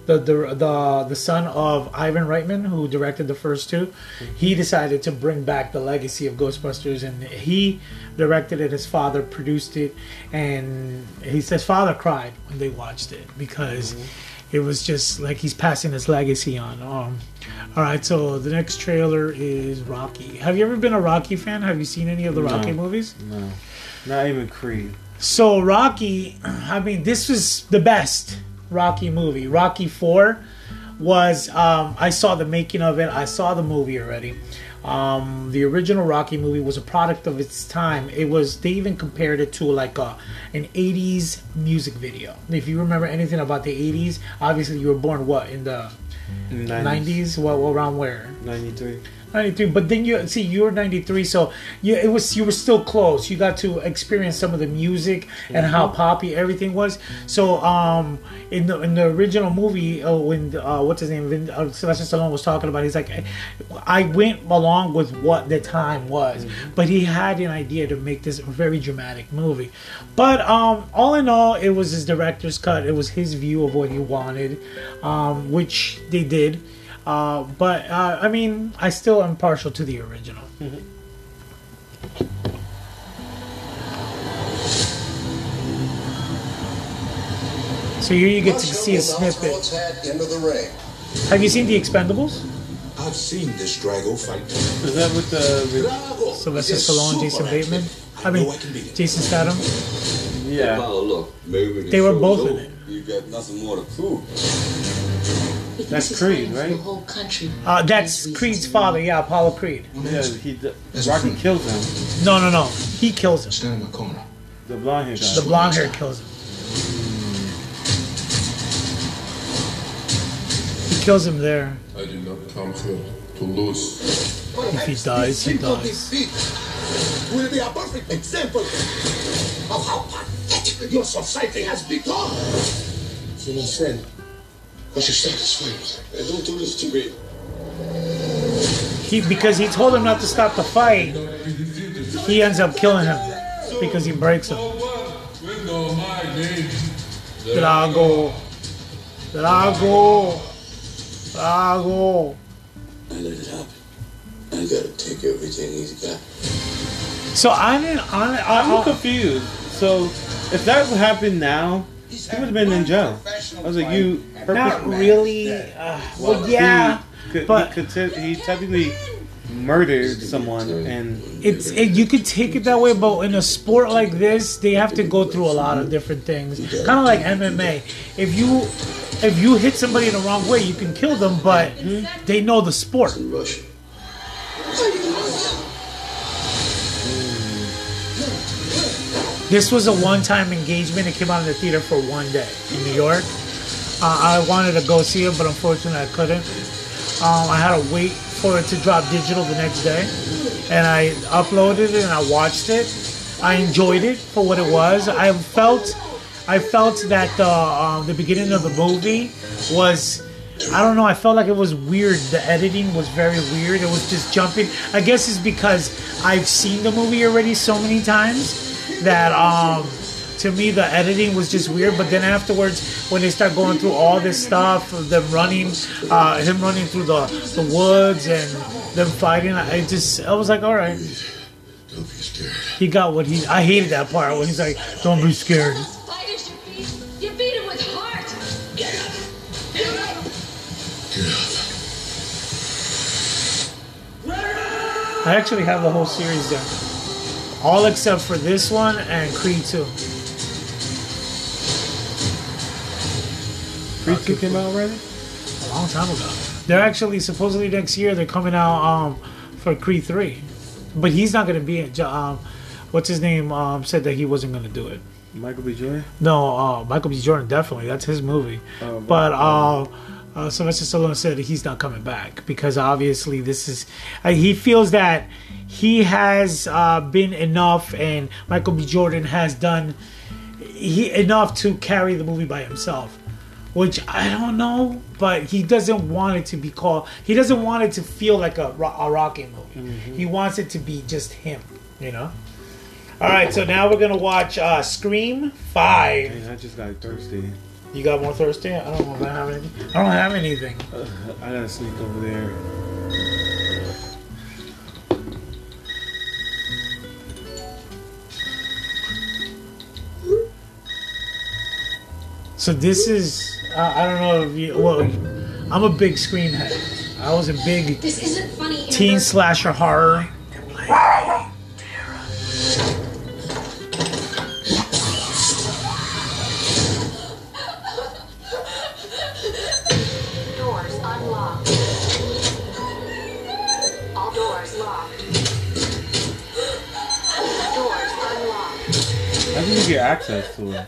the the the the son of Ivan Reitman, who directed the first two. He decided to bring back the legacy of Ghostbusters, and he directed it. His father produced it, and he says father cried when they watched it because. It was just like he's passing his legacy on. Um, all right, so the next trailer is Rocky. Have you ever been a Rocky fan? Have you seen any of the Rocky movies? No, not even Creed. So Rocky, I mean, this was the best Rocky movie. Rocky Four was. Um, I saw the making of it. I saw the movie already. Um, the original Rocky movie was a product of its time. It was. They even compared it to like a an '80s music video. If you remember anything about the '80s, obviously you were born what in the 90s? What around where? 93. 93 but then you see you're 93 so you it was you were still close. You got to experience some of the music and how poppy everything was. So um in the in the original movie uh, when uh, what's his name? Uh, Sylvester Stallone was talking about he's like I went along with what the time was but he had an idea to make this very dramatic movie. But um all in all it was his director's cut. It was his view of what he wanted um which they did uh, but uh, I mean, I still am partial to the original. So here you get to see a snippet. Into the ring. Have you seen The Expendables? I've seen this Drago fight. Is that with the Sylvester Stallone, Jason Bateman. I mean, Jason Statham. Yeah. look, maybe They were both in it. You got nothing more to prove. That's Creed, right? The whole country. Uh, that's Creed's father. Yeah, Apollo Creed. Yeah, he d- Rocky kills him. No, no, no. He kills him. Stand in my corner. The blonde hair guy. The blonde hair kills him. He kills him there. I did not come here to lose. If he dies, he dies. will be a perfect example of how pathetic your society has become. So he said, What's your status, Hey, don't do this to me. He because he told him not to stop the fight. He ends up killing him because he breaks him. Drago, Drago, Drago. I let it happen. I gotta take everything he's got. So I didn't. I, I, I'm confused. So if that would happen now, He would have been in jail. I was like, you. Not really. Uh, well, yeah, he, could, but he, could te- he technically murdered someone, and it's it, you could take it that way. But in a sport like this, they have to go through a lot of different things. Kind of like MMA. If you if you hit somebody in the wrong way, you can kill them, but they know the sport. This was a one-time engagement. It came out in the theater for one day in New York. Uh, I wanted to go see it, but unfortunately I couldn't. Um, I had to wait for it to drop digital the next day, and I uploaded it and I watched it. I enjoyed it for what it was. I felt, I felt that the um, the beginning of the movie was. I don't know. I felt like it was weird. The editing was very weird. It was just jumping. I guess it's because I've seen the movie already so many times that um to me the editing was just weird but then afterwards when they start going through all this stuff them running uh him running through the the woods and them fighting i just i was like all right he got what he i hated that part when he's like don't be scared. You beat, him with heart. Get up. i actually have the whole series done all except for this one and creed 2 Creed 2 came out already? a long time ago. They're actually supposedly next year they're coming out um, for Creed three, but he's not going to be in. Um, what's his name? Um, said that he wasn't going to do it. Michael B. Jordan. No, uh, Michael B. Jordan definitely. That's his movie. Oh, but uh, uh, Sylvester Stallone said he's not coming back because obviously this is. Uh, he feels that he has uh, been enough, and Michael B. Jordan has done he enough to carry the movie by himself. Which I don't know, but he doesn't want it to be called. He doesn't want it to feel like a, a Rocky movie. He wants it to be just him, you know. All right, so now we're gonna watch uh, Scream Five. Dang, I just got thirsty. You got more thirsty? I don't know if I have anything. I don't have anything. Uh, I gotta sneak over there. So this is I I don't know if you. Well, I'm a big Scream head. I was a big This isn't funny. teen Amber. slasher horror. Doors unlocked. All doors locked. Doors unlocked. How did you get access to it?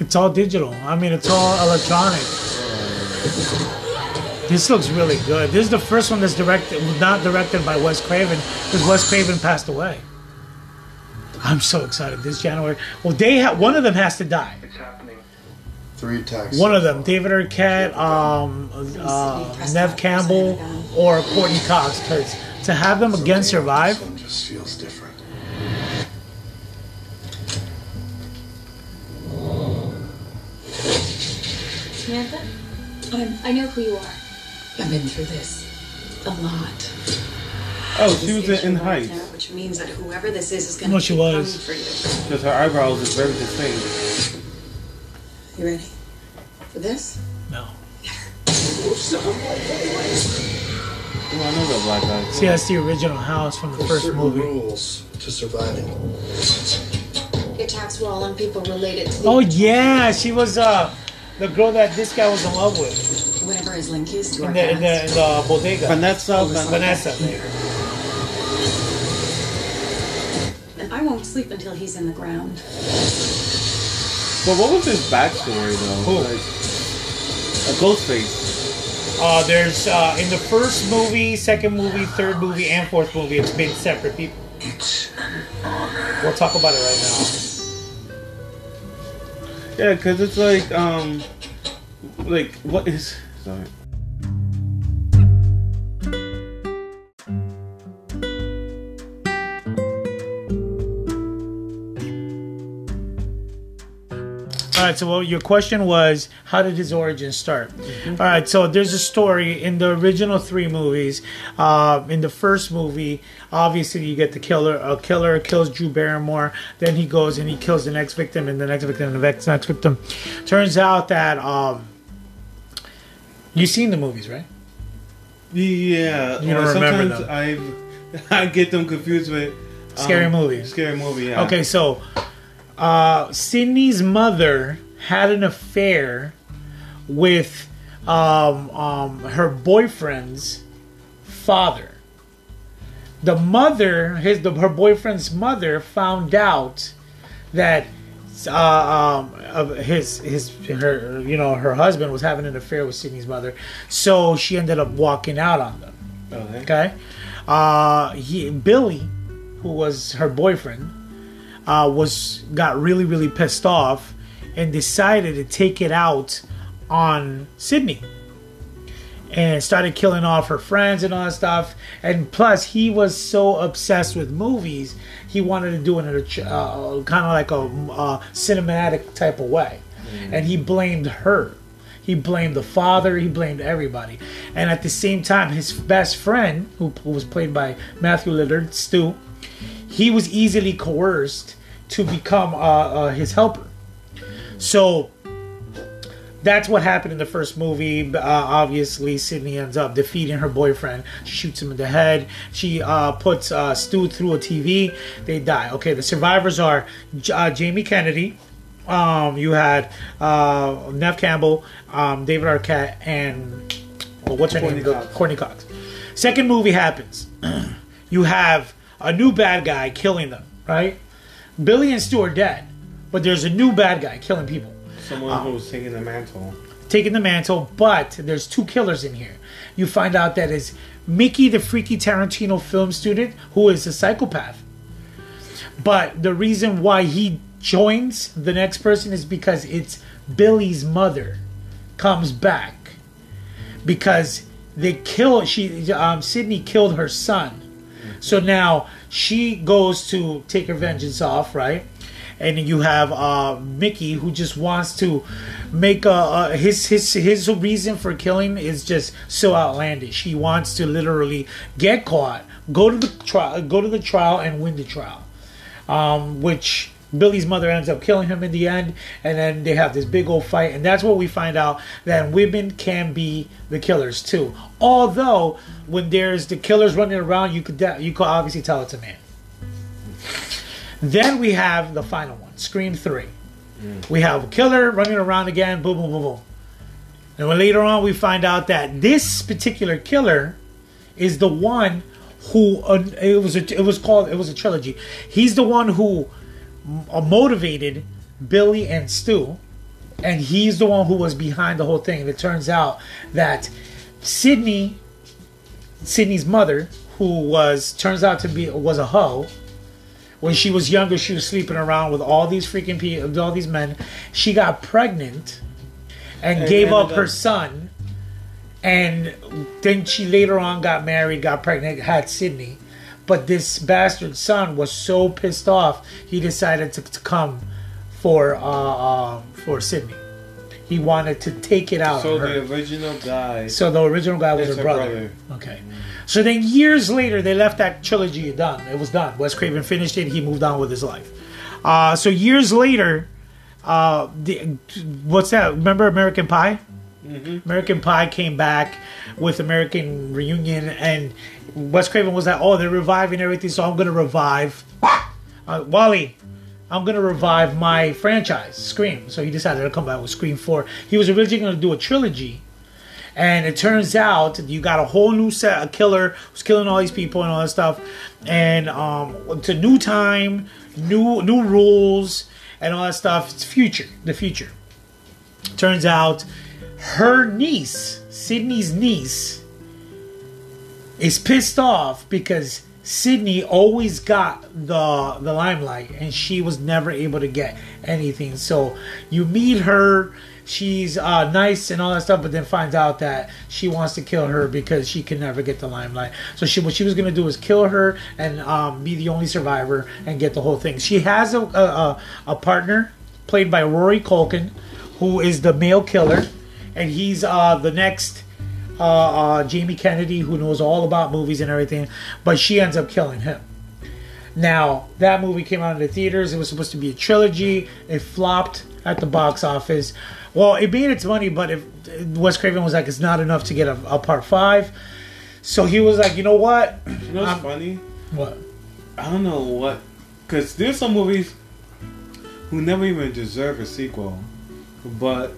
It's all digital. I mean, it's all electronic. This looks really good. This is the first one that's directed, not directed by Wes Craven, because Wes Craven passed away. I'm so excited this January. Well, they ha- one of them has to die. It's happening. Three attacks. One of them, David Arquette, um, uh, Neve Campbell, or Courteney Cox, because to have them again survive, just feels different. Samantha, I'm, I know who you are. I've been through this a lot. Oh, she was in, in Heights. Which means that whoever this is is going No, to she keep coming was. for you. Because her eyebrows is very distinct. You ready for this? no. Oh, I know that black guy. See, that's the original house from the There's first certain movie. rules to surviving. The attacks were all on people related to Oh yeah, she was uh the girl that this guy was in love with whatever is linked is to our in the in the, in past. the bodega. Vanessa. Vanessa. And I won't sleep until he's in the ground. But what was his backstory though? Who? Like, a Ghostface. Uh, there's uh, in the first movie, second movie, third movie, and fourth movie, it's been separate people. We'll talk about it right now. Yeah, because it's like, um, like what is? Sorry. All right. So well, your question was, how did his origin start? All right. So there's a story in the original three movies. Uh, in the first movie, obviously you get the killer. A killer kills Drew Barrymore. Then he goes and he kills the next victim, and the next victim, and the next next victim. Turns out that um, you've seen the movies, right? Yeah, You don't remember sometimes I I get them confused with um, Scary movies. Scary movie. Yeah. Okay, so uh, Sidney's mother had an affair with um, um, her boyfriend's father. The mother, his the, her boyfriend's mother, found out that uh, um, of his his her you know her husband was having an affair with Sidney's mother, so she ended up walking out on them. Okay. Okay. Uh, he Billy, who was her boyfriend, uh, was got really really pissed off and decided to take it out on Sidney and started killing off her friends and all that stuff. And plus, he was so obsessed with movies, he wanted to do it in a uh, kind of like a uh, cinematic type of way. And he blamed her. He blamed the father. He blamed everybody. And at the same time, his best friend, who, who was played by Matthew Lillard, Stu, he was easily coerced to become uh, uh, his helper. So that's what happened in the first movie. Uh, obviously, Sidney ends up defeating her boyfriend. She shoots him in the head. She uh, puts uh, Stu through a TV. They die. Okay, the survivors are J- uh, Jamie Kennedy. Um, you had uh, Neve Campbell, um, David Arquette, and well, what's her Courteney name? Cox. Courteney Cox. Second movie happens. you have a new bad guy killing them. Right? Billy and Stu are dead, but there's a new bad guy killing people Someone who's taking the mantle. taking the mantle, but there's two killers in here. You find out that is Mickey, the freaky Tarantino film student, who is a psychopath. But the reason why he joins the next person is because it's Billy's mother comes back because they kill she um, Sidney killed her son. So now she goes to take her vengeance off, right? And you have uh, Mickey who just wants to make a, a his his his reason for killing is just so outlandish. He wants to literally get caught, go to the trial, go to the trial, and win the trial. Um, which Billy's mother ends up killing him in the end, and then they have this big old fight, and that's what we find out that women can be the killers too. Although when there's the killers running around, you could you could obviously tell it's a man. Then we have the final one, Scream Three. We have a killer running around again, boom, boom, boom, boom. And when later on we find out that this particular killer is the one who uh, it was a, it was called it was a trilogy. He's the one who uh, motivated Billy and Stu, and he's the one who was behind the whole thing. And it turns out that Sidney, Sidney's mother, who was turns out to be was a hoe. When she was younger, she was sleeping around with all these freaking people, all these men. She got pregnant and, And gave up her son. And then she later on got married, got pregnant, had Sidney. But this bastard son was so pissed off, he decided to, to come for uh, uh, for Sidney. He wanted to take it out So the original guy. So the original guy was her her brother. Okay. So then years later, they left that trilogy done. It was done. Wes Craven finished it. He moved on with his life. Uh, so years later, uh, the, what's that? Remember American Pie? Mhm. American Pie came back with American Reunion, and Wes Craven was like, "Oh, they're reviving everything, so I'm going to revive." Uh, Wally, I'm going to revive my franchise, Scream. So he decided to come back with Scream Four. He was originally going to do a trilogy, and it turns out you got a whole new set, a killer who's killing all these people and all that stuff, and um, it's a new time, new new rules, and all that stuff. It's future, the future. Turns out, her niece, Sidney's niece, is pissed off because Sidney always got the the limelight and she was never able to get anything. So you meet her, she's uh, nice and all that stuff, but then finds out that she wants to kill her because she can never get the limelight. So she what she was gonna do is kill her and um, be the only survivor and get the whole thing. She has a a, a, partner played by Rory Culkin, who is the male killer, and he's uh, the next uh, uh, Jamie Kennedy, who knows all about movies and everything, but she ends up killing him. Now, that movie came out in the theaters. It was supposed to be a trilogy. It flopped at the box office. Well, it made its money, but if Wes Craven was like, it's not enough to get a, a part five. So he was like, you know what? You know what's funny? What? I don't know what, because there's some movies who never even deserve a sequel, but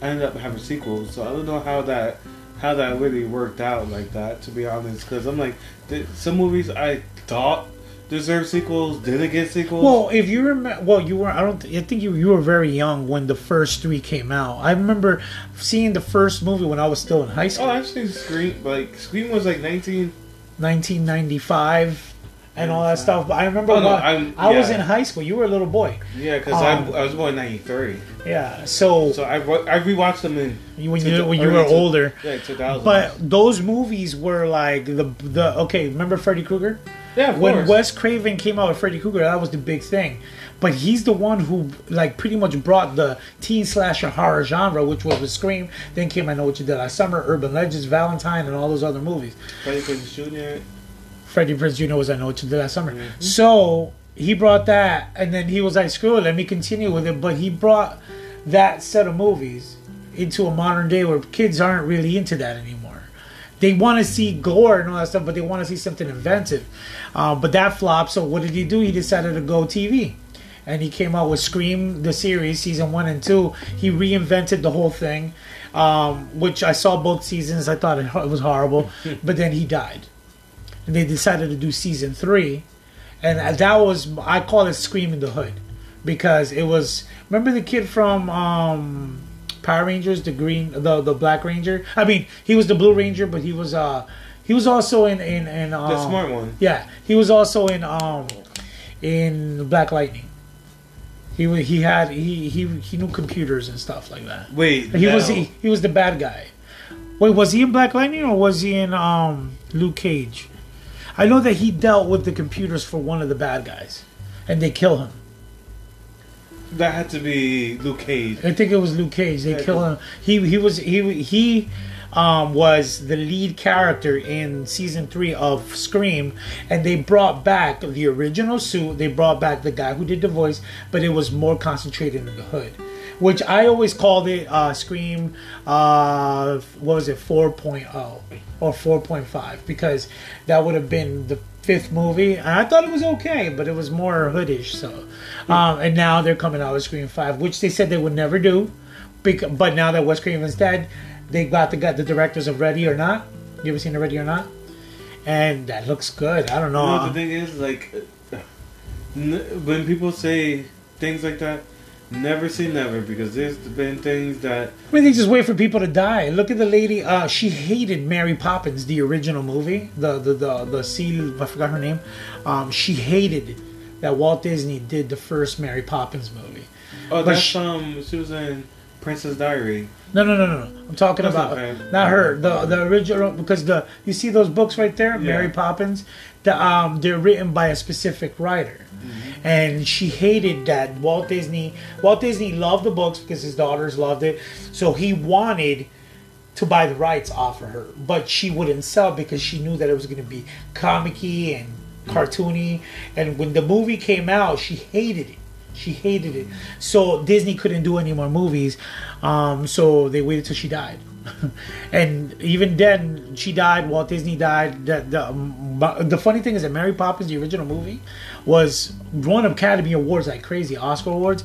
ended up having sequels. So I don't know how that how that really worked out like that. To be honest, because I'm like, th- some movies I thought deserve sequels Did it get sequels. Well, if you remember, well, you were. I don't. I think you you were very young when the first three came out. I remember seeing the first movie when I was still in high school. oh, actually, Scream like Scream was like 19. 1995 and all that stuff. But I remember Oh, no, when I'm- was in high school. You were a little boy. Yeah, because Um, I, I was born in '93. Yeah, so so I I rewatched them in when you when you were older. Yeah, 2000. But those movies were like the the okay. Remember Freddy Krueger? Yeah, when course. Wes Craven came out with Freddy Krueger, that was the big thing. But he's the one who like pretty much brought the teen slasher horror genre, which was with Scream. Then came I Know What You Did Last Summer, Urban Legends, Valentine, and all those other movies. Freddie Prinze Jr. Freddie Prinze Jr. was I Know What You Did Last Summer. Mm-hmm. So he brought that, and then he was like, "Screw it, let me continue with it." But he brought that set of movies into a modern day where kids aren't really into that anymore. They want to see gore and all that stuff, but they want to see something inventive. Uh, but that flopped. So what did he do? He decided to go TV. And he came out with Scream, the series, season one and two. He reinvented the whole thing, um, which I saw both seasons. I thought it, it was horrible. but then he died and they decided to do season three, and that was I call it Scream in the Hood because it was remember the kid from um, Power Rangers, the green, the the Black Ranger. I mean, he was the Blue Ranger, but he was uh he was also in in in um, The smart one. Yeah, he was also in um in Black Lightning. He he had he he he knew computers and stuff like that. Wait, he was he, he was the bad guy. Wait, was he in Black Lightning or was he in um Luke Cage? I know that he dealt with the computers for one of the bad guys, and they kill him. That had to be Luke Cage. I think it was Luke Cage. They Yeah, kill him. He he was he he um, was the lead character in season three of Scream, and they brought back the original suit. They brought back the guy who did the voice, but it was more concentrated in the hood. Which I always called it uh, Scream. Uh, what was it, 4.0 or 4.5? Because that would have been the fifth movie, and I thought it was okay, but it was more hoodish. So, um, and now they're coming out with Scream Five, which they said they would never do. Bec- but now that Wes Craven's dead, they got the got the directors of Ready or Not. You ever seen Ready or Not? And that looks good. I don't know. the thing is? Like, n- when people say things like that, never say never because there's been things that I mean, they just wait for people to die. Look at the lady. Uh, she hated Mary Poppins, the original movie. The the the the sea. I forgot her name. Um, she hated that Walt Disney did the first Mary Poppins movie. Oh, But that's she- um. She was in Princess Diary. No, no, no, no. I'm talking That's about not her. not her. The the original because the you see those books right there, Mary Poppins. The um they're written by a specific writer, Mm-hmm. and she hated that Walt Disney. Walt Disney loved the books because his daughters loved it, so he wanted to buy the rights off of her, but she wouldn't sell because she knew that it was going to be comicky and cartoony. And when the movie came out, she hated it. She hated it. So Disney couldn't do any more movies. Um, so they waited till she died. and even then, she died. Walt Disney died. The, the, um, the funny thing is that Mary Poppins, the original movie, was won Academy Awards like crazy, Oscar awards.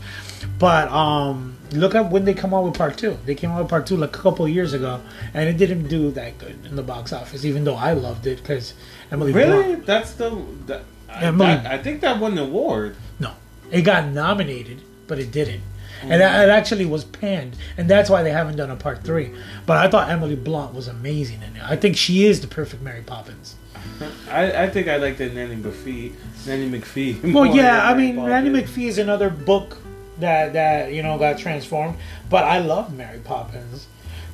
But um, look at when they come out with part two. They came out with part two like a couple years ago, and it didn't do that good in the box office. Even though I loved it because Emily Really? Blunt. That's the. That, Emily- that- I think that won the award. No, it got nominated, but it didn't. And it it actually was panned, and that's why they haven't done a part three. But I thought Emily Blunt was amazing in it. I think she is the perfect Mary Poppins. I, I think I like the Nanny McPhee. Nanny McPhee. Well, yeah, I mean. Nanny McPhee is another book that that you know got transformed. But I love Mary Poppins.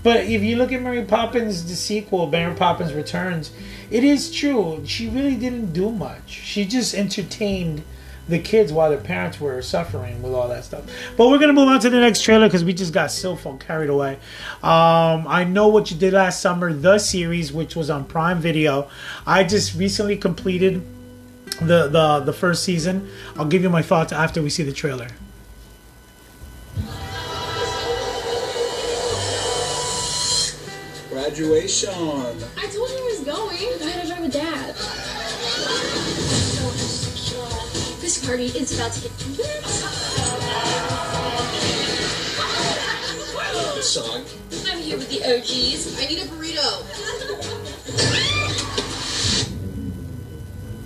But if you look at Mary Poppins, the sequel, Mary Poppins Returns, it is true. She really didn't do much. She just entertained the kids while their parents were suffering with all that stuff. But we're gonna move on to the next trailer because we just got so far carried away. Um, I know what you did last summer, the series, which was on Prime Video. I just recently completed the the the first season. I'll give you my thoughts after we see the trailer. Graduation. I told you he was going. This party is about to get lit. The song. I'm here with the OGs. I need a burrito.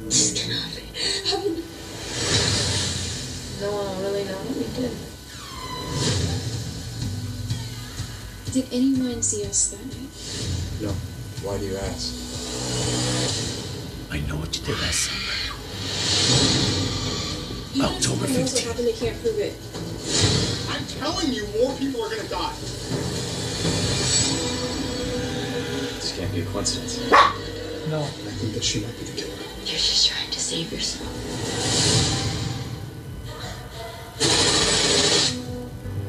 this cannot be happening. No one will really know what we did. Did anyone see us that night? No. Why do you ask? I know what you did last summer. Even October if someone knows what happened, they can't prove it. I'm telling you, more people are gonna die. This can't be a coincidence. No. I think that she might be the killer. You're just trying to save yourself.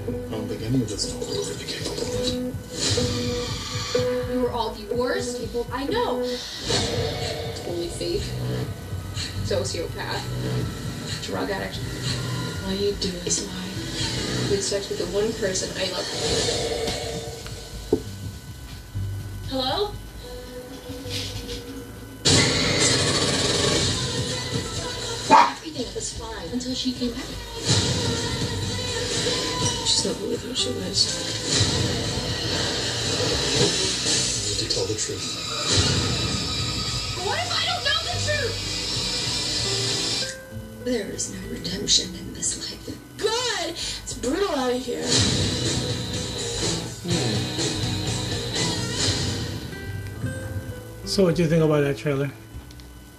I don't think any of us know what we're really capable of. You were all the worst people I know. Only fake. Sociopath. Drug addict. All you do is lie. Good sex with the one person I love. Hello? Everything was fine until she came back. She's not really who she was. You need to tell the truth. What if I don't know the truth? There is no redemption in this life. Good! It's brutal out here. So, what do you think about that trailer?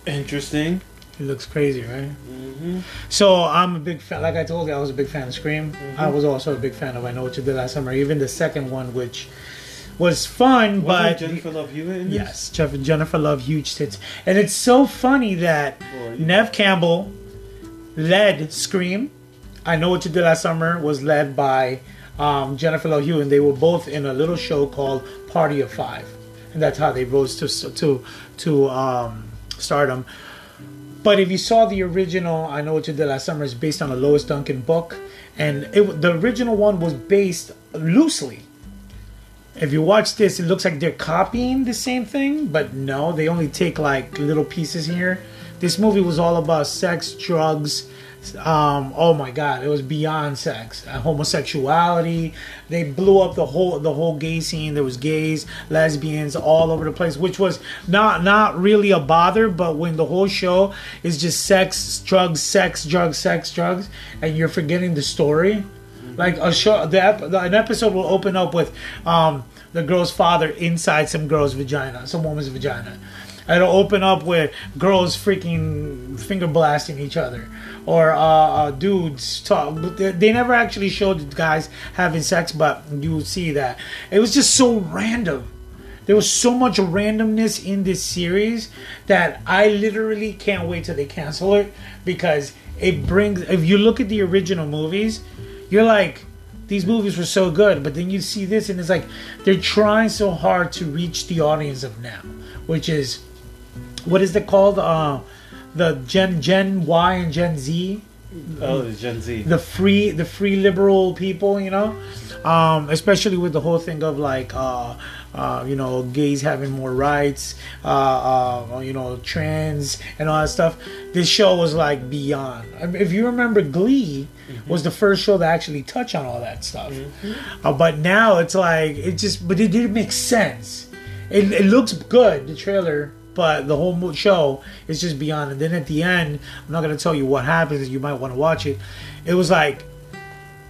Interesting. It looks crazy, right? Mm-hmm. So I'm a big fan. Like I told you, I was a big fan of Scream. I was also a big fan of I Know What You Did Last Summer. Even the second one, which was fun, Wasn't but Jennifer Love Hewitt in yes, Jeff- Jennifer Love, huge tits, and it's so funny that Neve Campbell led Scream. I Know What You Did Last Summer was led by um, Jennifer Love Hewitt, and they were both in a little show called Party of Five, and that's how they rose to to to um, stardom. But if you saw the original, I know what you did last summer is based on a Lois Duncan book, and it, the original one was based loosely. If you watch this, it looks like they're copying the same thing, but no, they only take like little pieces here. This movie was all about sex, drugs. Um, oh my god, it was beyond sex, uh, homosexuality. They blew up the whole the whole gay scene. There was gays, lesbians all over the place, which was not not really a bother. But when the whole show is just sex, drugs, sex, drugs, sex, drugs, and you're forgetting the story, like a show, the, ep- an episode will open up with um, the girl's father inside some girl's vagina, some woman's vagina. It'll open up with girls freaking finger blasting each other, or uh, uh, dudes talk. They, never actually showed guys having sex, but you see that it was just so random. There was so much randomness in this series that I literally can't wait till they cancel it because it brings. If you look at the original movies, you're like, these movies were so good, but then you see this and it's like they're trying so hard to reach the audience of now, which is what is it called? Uh, the Gen Gen Y and Gen Z. Oh, the Gen Z. The free the free liberal people, you know, um, especially with the whole thing of like. Uh, uh, you know, gays having more rights, uh, uh, you know, trans and all that stuff. This show was like beyond. I mean, if you remember, Glee was the first show to actually touch on all that stuff. Uh, but now it's like it just, but it didn't make sense. It, it looks good, the trailer, but the whole show is just beyond. And then at the end, I'm not gonna tell you what happens. You might want to watch it. It was like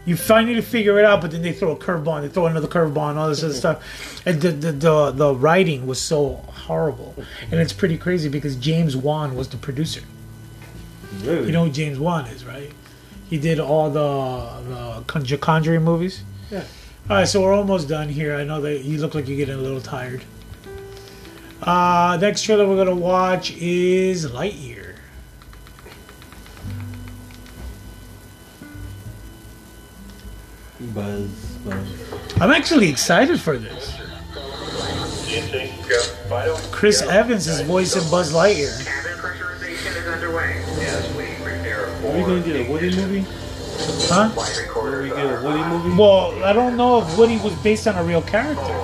you finally figure it out, but then they throw a curveball, and they throw another curveball, and all this other stuff. And the, the the the writing was so horrible, and it's pretty crazy because James Wan was the producer. Really? You know who James Wan is, right? He did all the the Conj- Conjuring movies. Yeah. All right, so we're almost done here. I know that you look like you're getting a little tired. Uh, next trailer we're gonna watch is Lightyear. Buzz, buzz. I'm actually excited for this. Chris Evans is voicing Buzz Lightyear. Are we gonna get a Woody movie? Huh? Are we get a Woody movie? Well, I don't know if Woody was based on a real character.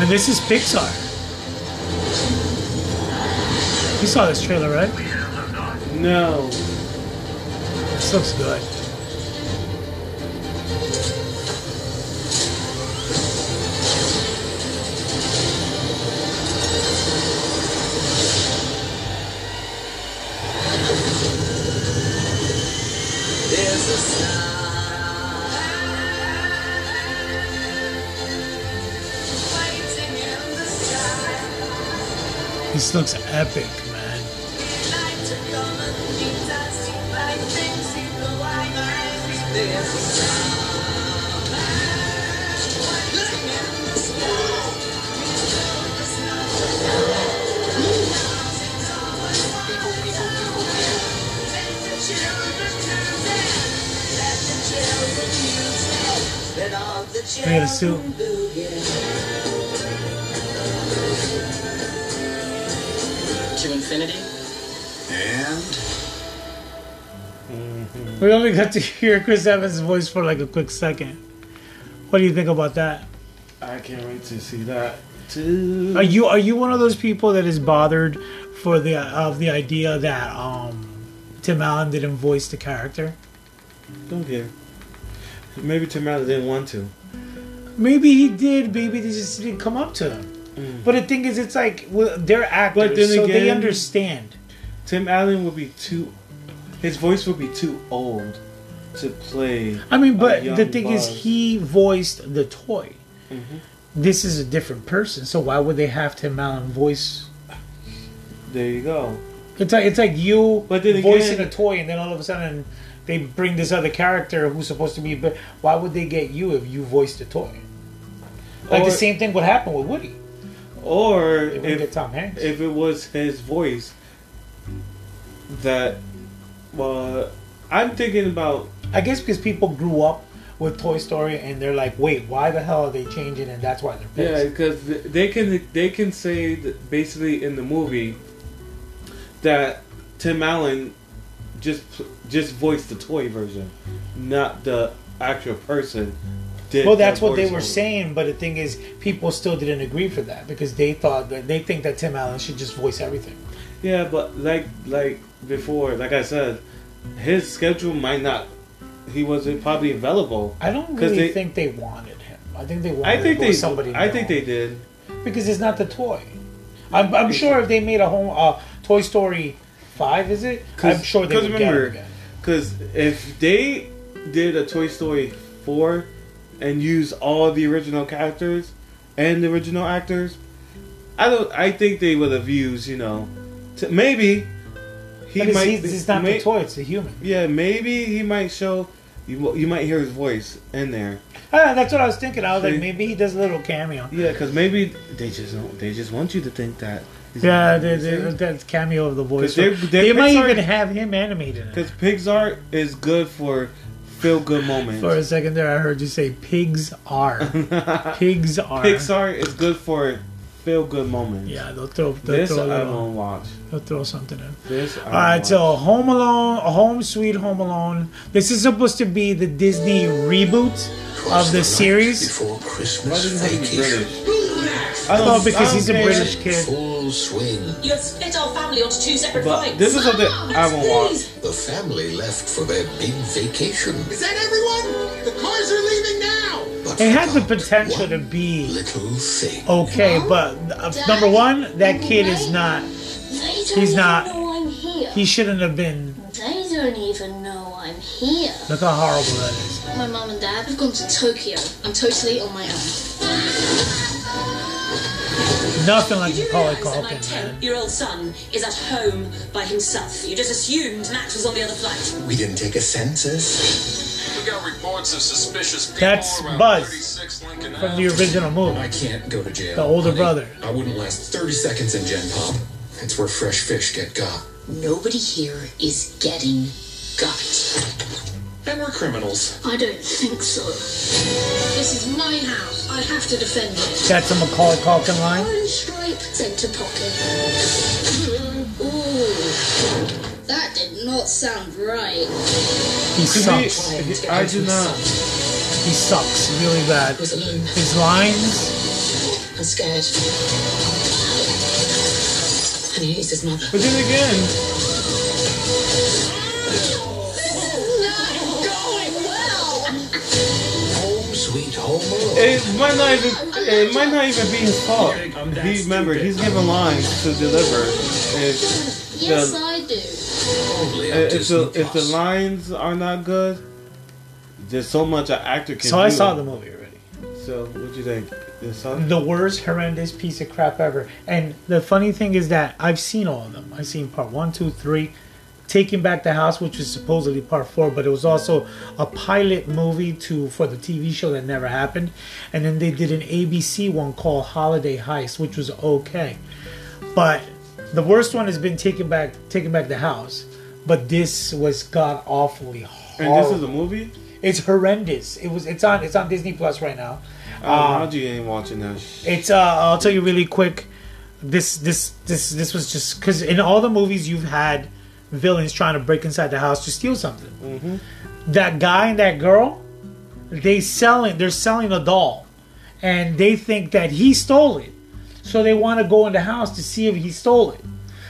And this is Pixar. You saw this trailer, right? No. This looks good. This looks epic, man. Like to come To infinity and We only got to hear Chris Evans' voice for like a quick second. What do you think about that? I can't wait to see that too. Are you are you one of those people that is bothered for the of the idea that um Tim Allen didn't voice the character? Don't care. Maybe Tim Allen didn't want to. Maybe he did. Maybe they just didn't come up to him. But the thing is, it's like well, they're actors, Mm. But then so they understand. Tim Allen would be too. His voice would be too old to play. I mean, a but the thing is, he voiced the toy. Mhm. This is a different person, so why would they have Tim Allen voice? There you go. It's like it's like you But then voicing again- a toy, and then all of a sudden they bring this other character who's supposed to be. But why would they get you if you voiced the toy? Like Or- the same thing would happen with Woody. Or if get Tom Hanks. if it was his voice that, well, I'm thinking about I guess because people grew up with Toy Story, and they're like, "Wait, why the hell are they changing?" And that's why they're pissed. yeah, because they can they can say basically in the movie that Tim Allen just just voiced the toy version, not the actual person. Did well, that's what they were voiceover. saying, but the thing is, people still didn't agree for that because they thought that they think that Tim Allen should just voice everything. Yeah, but like like before, like I said, his schedule might not. He wasn't probably available. I don't really they- think they wanted him. I think they wanted I think they. somebody. I think they did. because it's not the toy. I'm, I'm sure if they made a home uh, Toy Story five, is it? I'm sure they would remember, again. because if they did a Toy Story four and use all the original characters and the original actors, I don't. I think they would have used. You know, t- maybe he might. he's, not may- the toy; it's the human. Yeah, maybe he might show. You, you might hear his voice in there. Ah, that's what I was thinking. I was like, maybe he does a little cameo. Yeah, because maybe they just don't, they just want you to think that. Yeah, they, they, see? that's cameo of the voice. they're- they're they might even have him animated. Because Pixar is good for feel good moments. For a second there, I heard you say pigs are. pigs are. Pixar is good for feel good moments. Yeah, they'll throw. They'll This throw a I little- won't watch. They'll throw something in. This I All right, won't so Home Alone, Home Sweet Home Alone. This is supposed to be the Disney reboot of the series. Before Christmas Why does he have to be vacation. British? I Oh, don't- because he's a. British kid. Full swing. You have split our family onto two separate But flights. this is something I won't watch. The family left for their big vacation. Is that everyone? The cars are leaving now. But It has the potential to be little thing. okay, but uh, number one, that kid is not. He's not. know I'm here. He shouldn't have been. They don't even know I'm here. Look how horrible that is. My mom and dad have gone to Tokyo. I'm totally on my own. Nothing like you Macaulay realise that my 10 year old son is at home by himself? You just assumed Max was on the other flight. We didn't take a census. We got reports of suspicious people That's around Buzz 36 Lincoln from the original movie. I can't go to jail. The older honey. brother. I wouldn't last 30 seconds in Gen Pop. It's where fresh fish get got. Nobody here is getting got. And we're criminals. I don't think so. This is my house. I have to defend it. That's a Macaulay Culkin line. Orange stripe centre pocket. Ooh, that did not sound right. He To me, sucks. I do not. He sucks really bad. His lines. I'm scared. And he needs his mother. But then again, sweet home alone. it might not even it might not even be his fault. He remember he's given lines to deliver. If Yes, the, I do. If the if the lines are not good, there's so much an actor can So I do. saw the movie already. So what do you think? You saw it? The worst, horrendous piece of crap ever. And the funny thing is that I've seen all of them. I've seen part one, two, three. Taking Back the House, which was supposedly part four, but it was also a pilot movie to for the TV show that never happened. And then they did an ABC one called Holiday Heist, which was okay. But the worst one has been Taking Back Taking Back the House. But this was god awfully hard. And this is a movie. It's horrendous. It was. It's on. It's on Disney Plus right now. Oh, Um, ain't watching that. it's. Uh, I'll tell you really quick. This. This. This. This was just because in all the movies you've had villains trying to break inside the house to steal something. Mm-hmm. That guy and that girl, they selling. They're selling a doll, and they think that he stole it. So they want to go in the house to see if he stole it.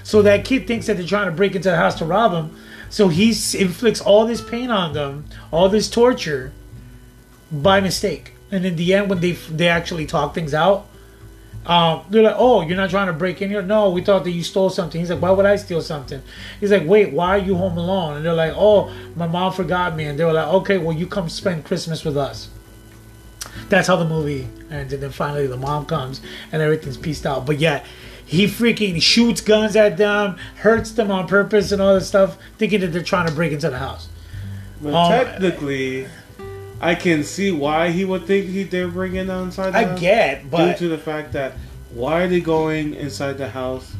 So that kid thinks that they're trying to break into the house to rob him. So he inflicts all this pain on them, all this torture, by mistake. And in the end, when they they actually talk things out, um, they're like, "Oh, you're not trying to break in here? No, we thought that you stole something." He's like, "Why would I steal something?" He's like, "Wait, why are you home alone?" And they're like, "Oh, my mom forgot me." And they were like, "Okay, well, you come spend Christmas with us." That's how the movie ends. And then finally, the mom comes and everything's pieced out. But yet, he freaking shoots guns at them, hurts them on purpose, and all this stuff, thinking that they're trying to break into the house. But Um, technically, I can see why he would think he they're bringing inside. The I house, get, but- due to the fact that why are they going inside the house?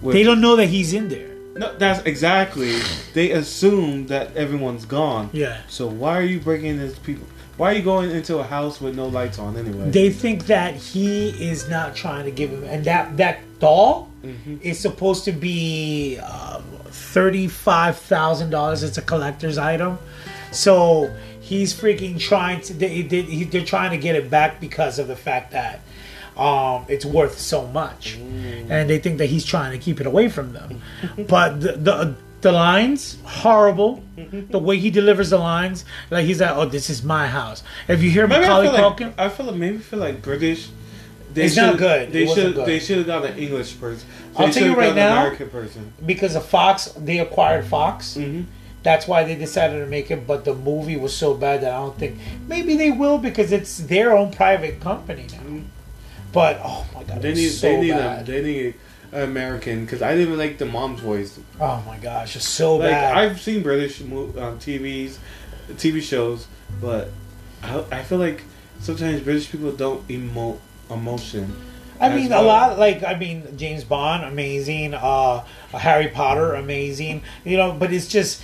with- They don't know that he's in there. No, that's exactly. They assume that everyone's gone. Yeah. So why are you bringing these people? Why are you going into a house with no lights on anyway? They think that he is not trying to give him, and that that doll Mm-hmm. is supposed to be um, thirty five thousand dollars. It's a collector's item, so he's freaking trying to. they, they, they're trying to get it back because of the fact that um, it's worth so much, and they think that he's trying to keep it away from them. but the, the the lines horrible. The way he delivers the lines, like he's like, "Oh, this is my house." If you hear Maybe I Macaulay feel like, I feel like maybe feel like British. It's not good. They should they should have got an English person. I'll They tell you right now, American person. because of Fox, they acquired Fox. Mm-hmm. That's why they decided to make it. But the movie was so bad that I don't think maybe they will because it's their own private company now. But oh my god, They need so they need bad. a, they need an American because I didn't like the mom's voice. Oh my gosh, it's so like bad. I've seen British um, TVs, TV shows, but I, I feel like sometimes British people don't emote emotion. I mean, well. a lot like I mean, James Bond, amazing. Uh, Harry Potter, amazing. You know, but it's just.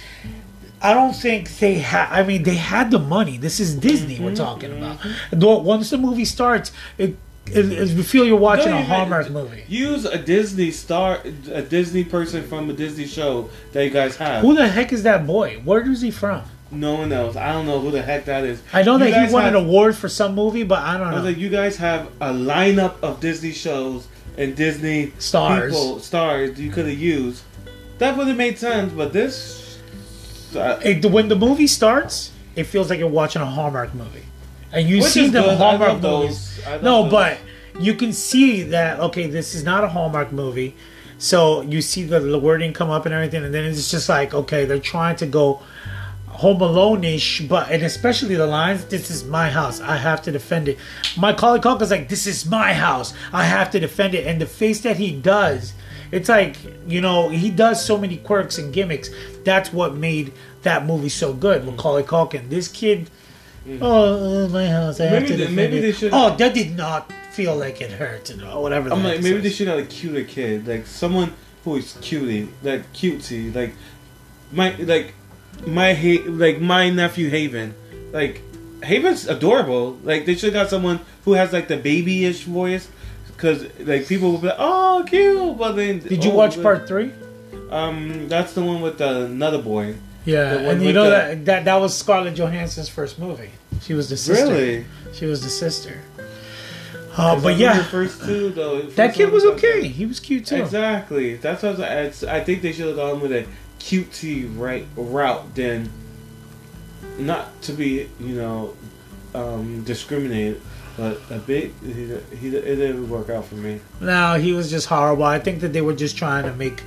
I don't think they had. I mean, they had the money. This is Disney Mm-hmm, we're talking about. Though Once the movie starts, it, it, it you feel you're watching a Hallmark movie. Use a Disney star, a Disney person from a Disney show that you guys have. Who the heck is that boy? Where is he from? No one else. I don't know who the heck that is. I know You that he won have- an award for some movie, but I don't I was know. like, you guys have a lineup of Disney shows and Disney Stars. people, stars you could have used. That would have made sense, but this. Uh, It- when the movie starts, it feels like you're watching a Hallmark movie, and you see the. Hallmark movies. I No, those. but you can see that okay, this is not a Hallmark movie. So you see the, the wording come up and everything, and then it's just like okay, they're trying to go Home Alone-ish, but and especially the lines, "This is my house. I have to defend it." Macaulay Culkin's like, "This is my house. I have to defend it," and the face that he does, it's like you know he does so many quirks and gimmicks. That's what made that movie so good. Macaulay Culkin, this kid. Oh, uh, my house. I have Maybe to they- defend maybe it." they should- Oh, that did not feel like it hurt, or whatever. I'm like, maybe they should have a cuter kid, like someone who is cutie, like cutesy, like my like my ha- like my nephew Haven, like Haven's adorable. Like they should have got someone who has like the babyish voice, because like people will be like, oh cute, but then Did you oh, watch but- part three? Um, that's the one with the another boy. Yeah, and you know the- that, that that was Scarlett Johansson's first movie. She was the sister. Really? She was the sister. Uh, but yeah, first two though. the that kid was okay. He was cute too. Exactly. That's what I, was- I think they should have gone with a cutesy right route than not to be you know um, discriminated, but a bit he, he it didn't work out for me. No, he was just horrible. I think that they were just trying to make,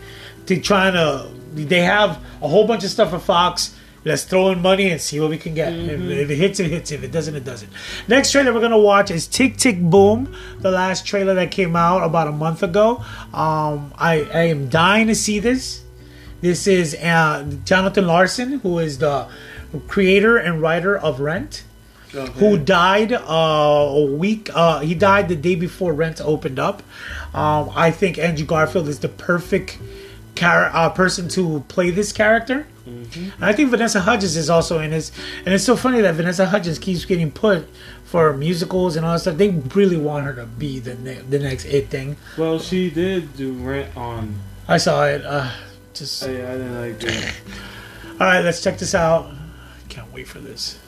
they trying to. They have a whole bunch of stuff for Fox. Let's throw in money and see what we can get. If, if it hits, it hits. If it doesn't, it doesn't. Next trailer we're gonna watch is Tick Tick Boom, the last trailer that came out about a month ago. Um, I, I am dying to see this. This is uh, Jonathan Larson, who is the creator and writer of Rent who died uh, a week. Uh, he died the day before Rent opened up. Um, I think Andrew Garfield is the perfect char- uh, person to play this character. And I think Vanessa Hudgens is also in this, and it's so funny that Vanessa Hudgens keeps getting put for musicals and all that stuff. They really want her to be the ne- the next it thing. Well, she did do Rent on. I saw it. Uh, just oh, I, I didn't like it. all right. Let's check this out. Can't wait for this.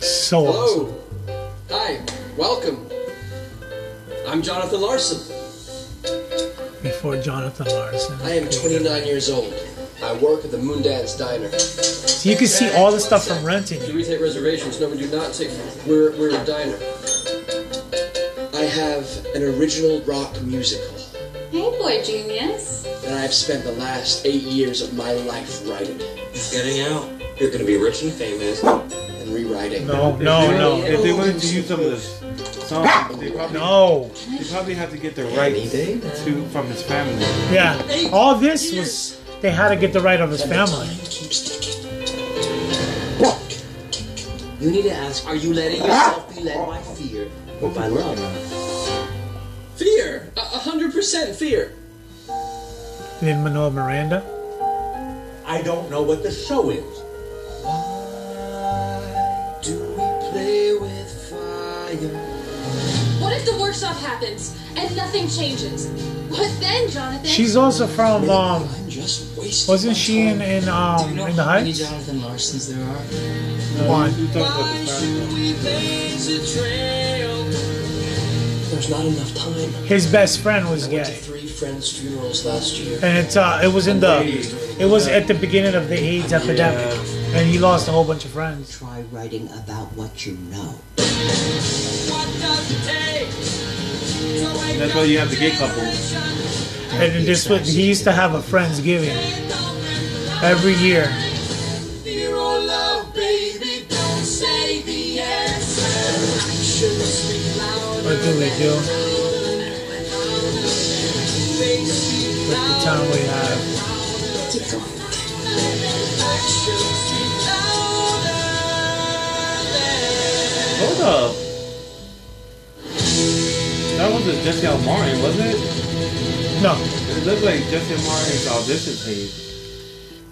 So awesome. Hello. Hi. Welcome. I'm Jonathan Larson. Before Jonathan Larson. I am 29 years old. I work at the Moon Moondance Diner. So you can see all the stuff from renting. Do we take reservations? No, we do not take. We're, we're a diner. I have an original rock musical Hey, boy genius. that I've spent the last eight years of my life writing Getting out. You're gonna be rich and famous. and rewriting. No, no, no. If they wanted to use some of this song, they probably No. They probably have to get the rights to from his family. Yeah. All this was they had to get the right of his family. You need to ask, are you letting ah! yourself be led by fear or by love? Fear! A a hundred percent fear! Lin Manuel Miranda. I don't know what the show is. Why do we play with fire. What if the workshop happens and nothing changes? What then, Jonathan? She's also from um wasn't she in, in um Do you know in the how many Heights? Jonathan Larsons there are? One. There's not enough time. His best friend was I went gay. three friends' funerals last year. And it's uh it was in the it was at the beginning of the AIDS epidemic. And he lost a whole bunch of friends. Try writing about what you know. That's why you have the gay couple. And this was he used to have a Friendsgiving every year. Fear or love, baby, don't say the answer. Actions speak louder What do we do? With the time we have. Keep going. Actions speak louder Hold up. That wasn't Jesse L. Martin, wasn't it? No. It looked like Jesse L. Martin's audition page.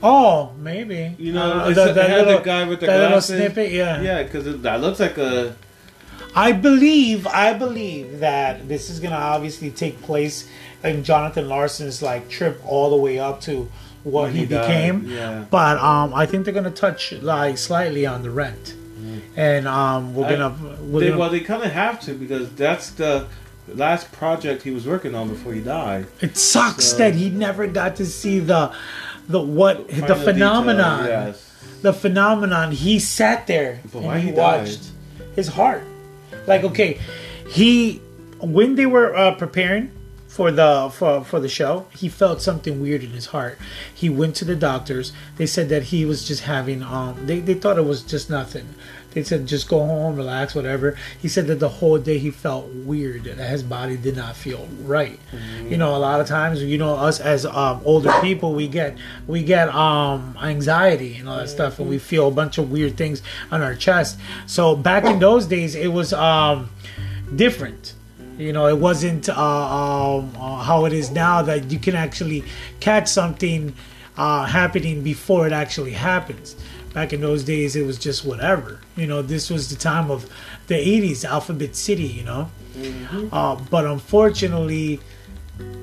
Oh, maybe. You know, Uh, it's the- the, that it had little- the guy with the that little glasses. snippet, yeah. Yeah, because that looks like a. I believe, I believe that this is gonna obviously take place in Jonathan Larson's like trip all the way up to what When he, he became. yeah. But um, I think they're gonna touch like slightly on the rent, and um, we're I- gonna we're they, gonna well, they kind of have to because that's the last project he was working on before he died. It sucks So- that he never got to see the the what the phenomenon. detail, yes. The phenomenon. He sat there But and he he watched his heart. Like okay, he when they were uh, preparing for the for for the show, he felt something weird in his heart. He went to the doctors. They said that he was just having um they, they thought it was just nothing. They said just go home, relax, whatever. He said that the whole day he felt weird, that his body did not feel right. You know, a lot of times, you know, us as um, older people, we get we get um anxiety and all that stuff, and we feel a bunch of weird things on our chest. So back in those days, it was um different. You know, it wasn't uh, um, uh, how it is now that you can actually catch something uh, happening before it actually happens. Back in those days, it was just whatever. You know, this was the time of the 80s, Alphabet City, you know. Uh, but unfortunately,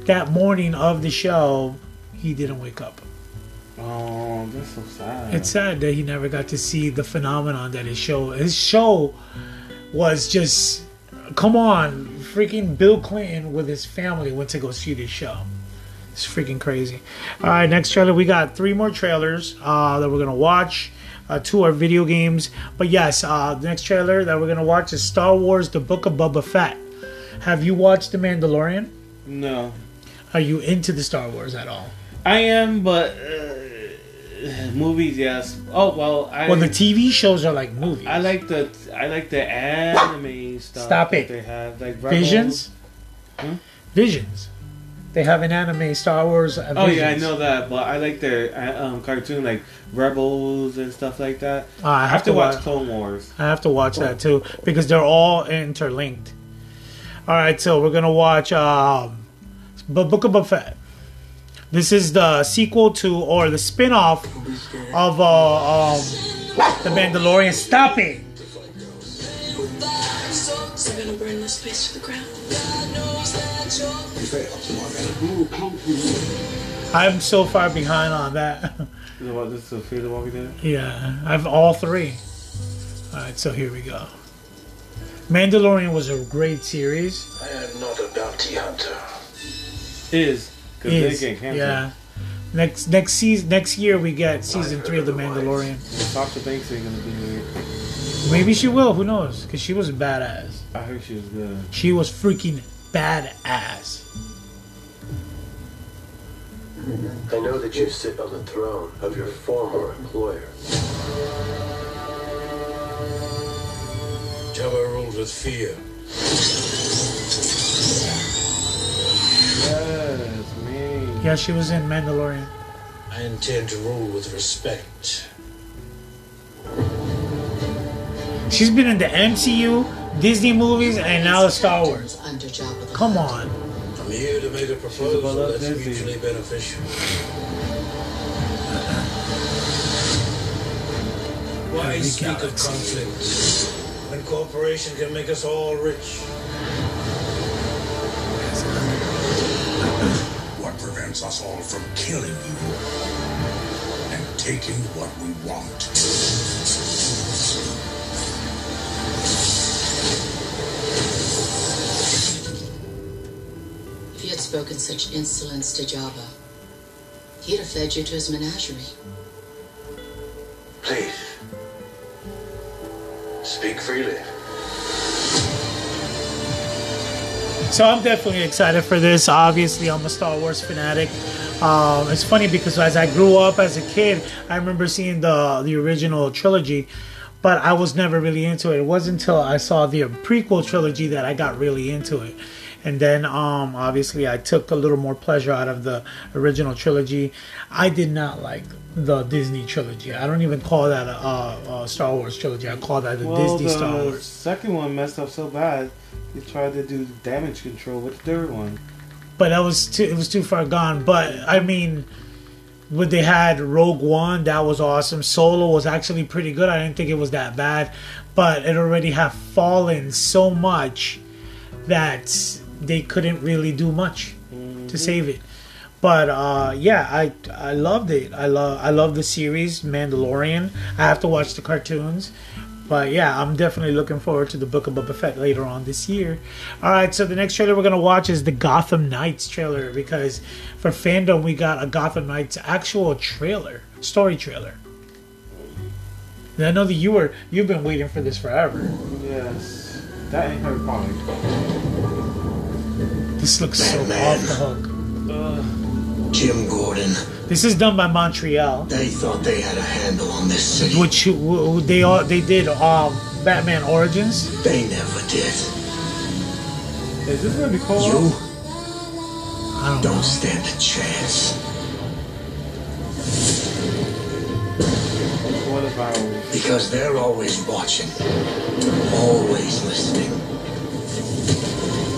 that morning of the show, he didn't wake up. Oh, that's so sad. It's sad that he never got to see the phenomenon that his show. His show was just, come on, freaking Bill Clinton with his family went to go see this show. It's freaking crazy. All right, next trailer. We got three more trailers uh, that we're gonna watch. Uh, two are video games, but yes, uh, the next trailer that we're gonna watch is Star Wars: The Book of Boba Fett. Have you watched The Mandalorian? No, Are you into the Star Wars at all? I am, but uh, movies, yes. Oh well, I well, the TV shows are like movies. I like the I like the anime stuff. Stop that it. They have like Rebels. Visions. Hmm? Visions. They have an anime Star Wars. Oh yeah, I know that, but I like their uh, um, cartoon like Rebels and stuff like that. Uh, I have to watch wa- Clone Wars. I have to watch that too because they're all interlinked. All right, so we're gonna watch um, B- Book of Boba Fett. This is the sequel to or the spin-off of uh, um, the Mandalorian. Stop it! We're gonna burn this place to the ground. I'm so far behind on that. Is it what this is Fear the Walking Dead? yeah, I have all three. All right, so here we go. Mandalorian was a great series. I am not a bounty hunter. Is Is, they get canceled. yeah. Next next season next year we get season three of the Mandalorian. Sasha Banks ain't gonna be here. Maybe she will. Who knows? Because she was a badass. I heard she was good. She was freaking badass. I know that you sit on the throne of your former employer. Jabba ruled with fear. Yes, me. Yeah, she was in Mandalorian. I intend to rule with respect. She's been in the MCU, Disney movies, and now the Star Wars. Under Jabba the Come on. I'm here to make a proposal that's mutually beneficial. Why speak of conflict when cooperation can make us all rich? What prevents us all from killing you and taking what we want? You had spoken such insolence to Jabba, he'd have fed you to his menagerie. Please. Speak freely. So I'm definitely excited for this. Obviously, I'm a Star Wars fanatic. Um, it's funny because as I grew up as a kid, I remember seeing the the original trilogy, but I was never really into it. It wasn't until I saw the prequel trilogy that I got really into it. And then, um, obviously, I took a little more pleasure out of the original trilogy. I did not like the Disney trilogy. I don't even call that a, a, a Star Wars trilogy. I call that the Well, Disney Star Wars. second one messed up so bad. They tried to do damage control with the third one. but that was too it was too far gone. But I mean, when they had Rogue One, that was awesome. Solo was actually pretty good. I didn't think it was that bad, but it already had fallen so much that they couldn't really do much to save it. But uh, yeah, I I loved it. I love I love the series Mandalorian. I have to watch the cartoons. But yeah, I'm definitely looking forward to the Book of Boba Fett later on this year. All right, so the next trailer we're gonna watch is the Gotham Knights trailer because for fandom we got a Gotham Knights actual trailer, story trailer. And I know that you were you've been waiting for this forever. Yes. That ain't her problem. This looks so off the hook. Jim Gordon. This is done by Montreal. They thought they had a handle on this city. Which w- w- they all they did um, Batman Origins. They never did. Is this gonna be called? You I don't, don't stand a chance. What about? Because they're always watching, always listening,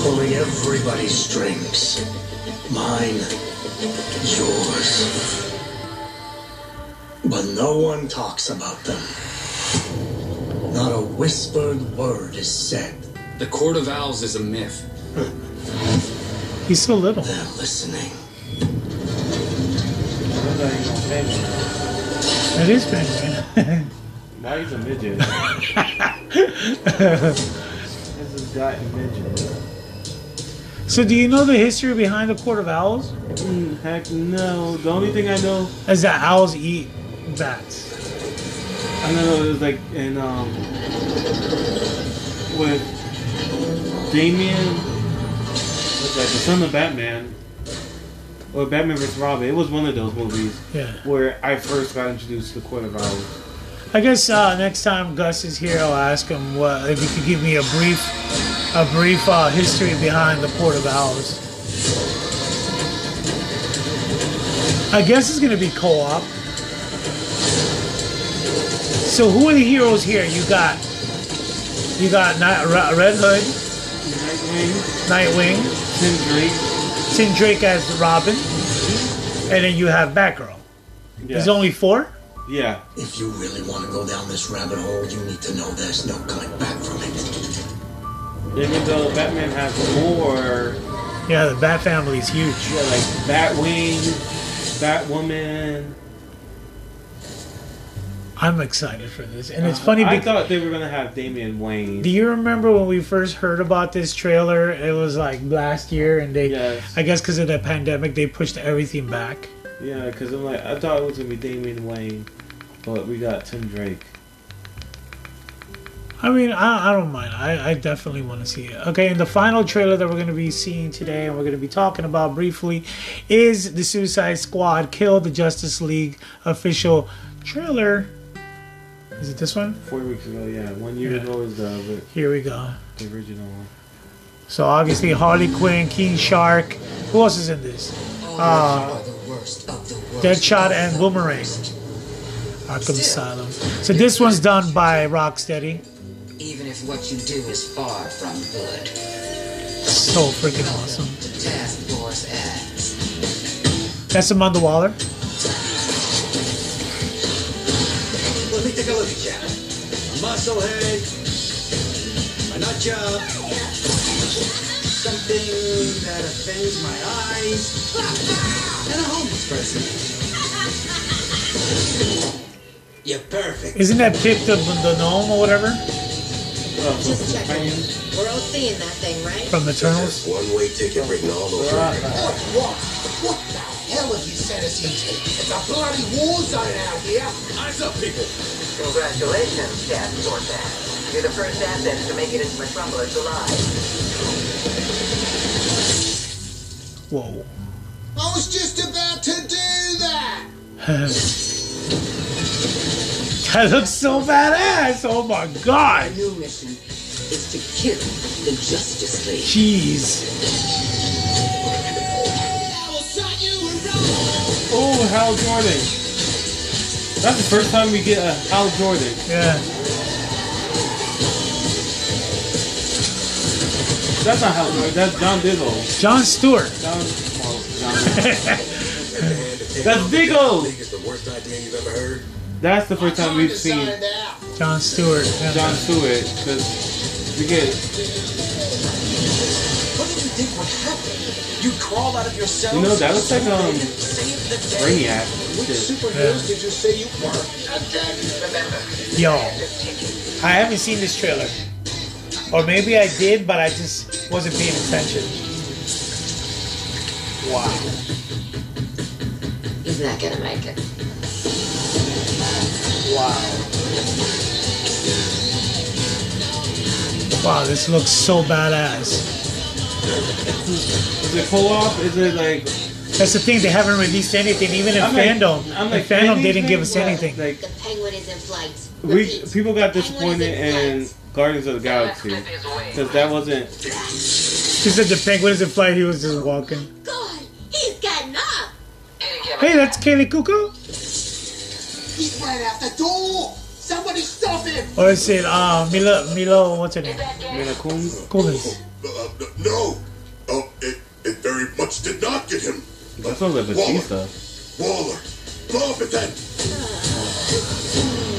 pulling everybody's strings. Mine, yours. But no one talks about them. Not a whispered word is said. The Court of Owls is a myth. He's so little. They're listening. That is Penguin. Why he's a midget? this is guy a midget. So, do you know the history behind the Court of Owls? Mm, heck no. The only thing I know, Is that owls eat bats? I know it was like in um with Damian, was that the son of Batman, or Batman vs Robin. It was one of those movies Yeah. where I first got introduced to the Court of Owls. I guess uh, next time Gus is here, I'll ask him what if he could give me a brief, a brief uh, history behind the Court of Owls. I guess it's gonna be co-op. So who are the heroes here? You got, you got Ni- Re- Red Hood, Nightwing, Nightwing, Tim Drake, Tim Drake as Robin, and then you have Batgirl. There's only four. Yeah. If you really want to go down this rabbit hole, you need to know there's no coming back from it. Even though Batman has more, Yeah, the Bat family is huge. yeah, like Batwing, Batwoman. I'm excited for this, and it's funny I because. thought they were gonna have Damian Wayne. Do you remember when we first heard about this trailer? It was like last year, and they, Yes. I guess, because of the pandemic, they pushed everything back. Yeah, because I'm like, I thought it was gonna be Damian Wayne, but we got Tim Drake. I mean, I, I don't mind. I, I definitely want to see it. Okay, and the final trailer that we're going to be seeing today, and we're going to be talking about briefly, is the Suicide Squad Kill the Justice League official trailer. Is it this one? Four weeks ago, yeah, one year Yeah. ago is the Here we go. the original one. So obviously Harley Quinn, King Shark. Who else is in this? Uh, Deadshot and Boomerang. Arkham Asylum. So this one's done by Rocksteady. Even if what you do is far from good. So freaking awesome. Task Force X. That's Amanda Waller. Let me take a look at you. A musclehead, a nut job, something that offends my eyes, and a homeless person. You're perfect. Isn't that Pip the, the gnome or whatever? Just checking. We're all seeing that thing, right? From the Eternals? One way ticket written all over it. What, what, what the hell have you sent us into? It's a bloody war zone out here. Eyes up, people. Congratulations, Task Force You're the first assets to make it into Metropolis alive. Whoa. I was just about to do that. that looks so badass. Oh my god. Your mission is to kill the Justice League. Jeez. Oh, Hal Jordan. That's the first time we get a Hal Jordan. Yeah. That's not Hal Jordan. That's John Diggle. John Stewart. John, well, John. That's Diggle. It's the worst idea you've ever heard. That's the first time we've seen John Stewart. yeah. John Stewart. Because we get What did you think would happen? You crawled out of your cell. You know, that looks like, um, Save the day. Brainiac. Which Shit. superheroes did you say you were? Again. Yo. I haven't seen this trailer. Or maybe I did, but I just wasn't paying attention. Wow. He's not that gonna make it. Wow. Wow, this looks so badass. Is it co-op? Is it like? That's the thing. They haven't released anything, even in I'm like- fandom. I'm like, fandom didn't give us anything, Like the Penguin is in flight. we people got disappointed in Guardians of the Galaxy because that wasn't. He said the penguin is in flight. He was just walking. God, He's gotten up. Hey, that's Kaley Cuoco. He's right out the door. Somebody stop him. Or is it uh, Milo? Milo, what's her name? Mila Kunis. Kunis. Uh, no. Oh, it, it very much did not get him. That sounds like Batista. Waller. Blow up his head.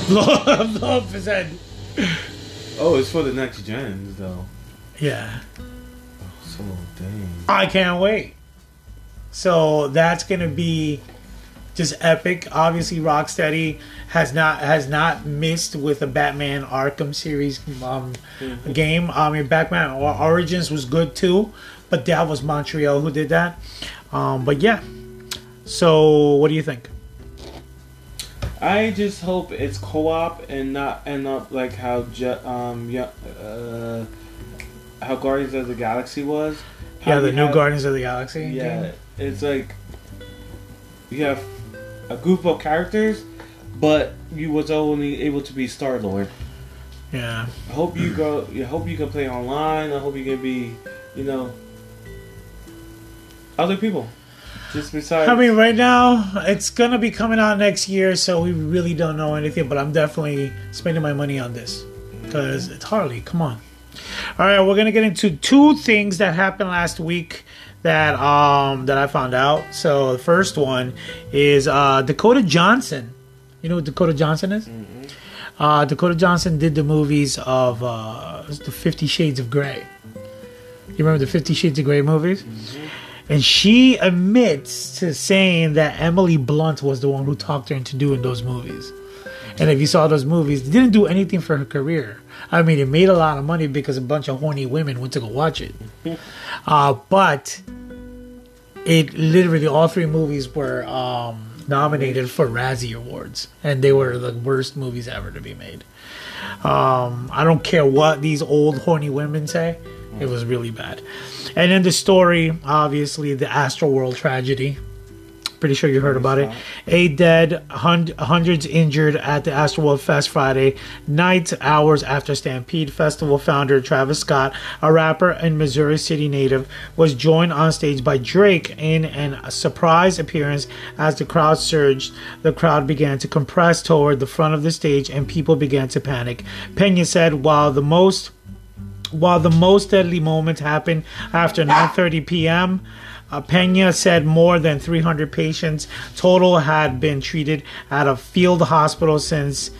Blow blow up his head. Oh, it's for the next gens though. Yeah. Oh, So dang. I can't wait. So that's gonna be just epic. Obviously, Rocksteady has not has not missed with a Batman Arkham series um, game. I mean, Batman Origins was good too, but that was Montreal who did that. Um, but yeah. So what do you think? I just hope it's co-op and not end up like how Je- um yeah uh how Guardians of the Galaxy was. Yeah, the new have- Guardians of the Galaxy. Yeah, game? it's like you have a group of characters, but you was only able to be Star Lord. Yeah. I hope you go. I hope you can play online. I hope you can be, you know, other people. Just besides. I mean, right now it's gonna be coming out next year, so we really don't know anything. But I'm definitely spending my money on this because it's Harley. Come on. All right, we're gonna get into two things that happened last week that um that I found out. So the first one is uh Dakota Johnson. You know what Dakota Johnson is? Uh, Dakota Johnson did the movies of uh, the Fifty Shades of Grey. You remember the Fifty Shades of Grey movies? And she admits to saying that Emily Blunt was the one who talked her into doing those movies. And if you saw those movies, it didn't do anything for her career. I mean, it made a lot of money because a bunch of horny women went to go watch it. Uh, but it literally, all three movies were um, nominated for Razzie Awards. And they were the worst movies ever to be made. Um, I don't care what these old horny women say. It was really bad. And then the story, obviously, the Astroworld tragedy. Pretty sure you heard about it. Eight dead, hun- hundreds injured at the Astroworld Fest Friday night, hours after Stampede Festival founder Travis Scott, a rapper and Missouri City native, was joined on stage by Drake in an surprise appearance. As the crowd surged, the crowd began to compress toward the front of the stage, and people began to panic. Pena said, "While the most." While the most deadly moment happened after 9:30 p.m., uh, Pena said more than 300 patients total had been treated at a field hospital since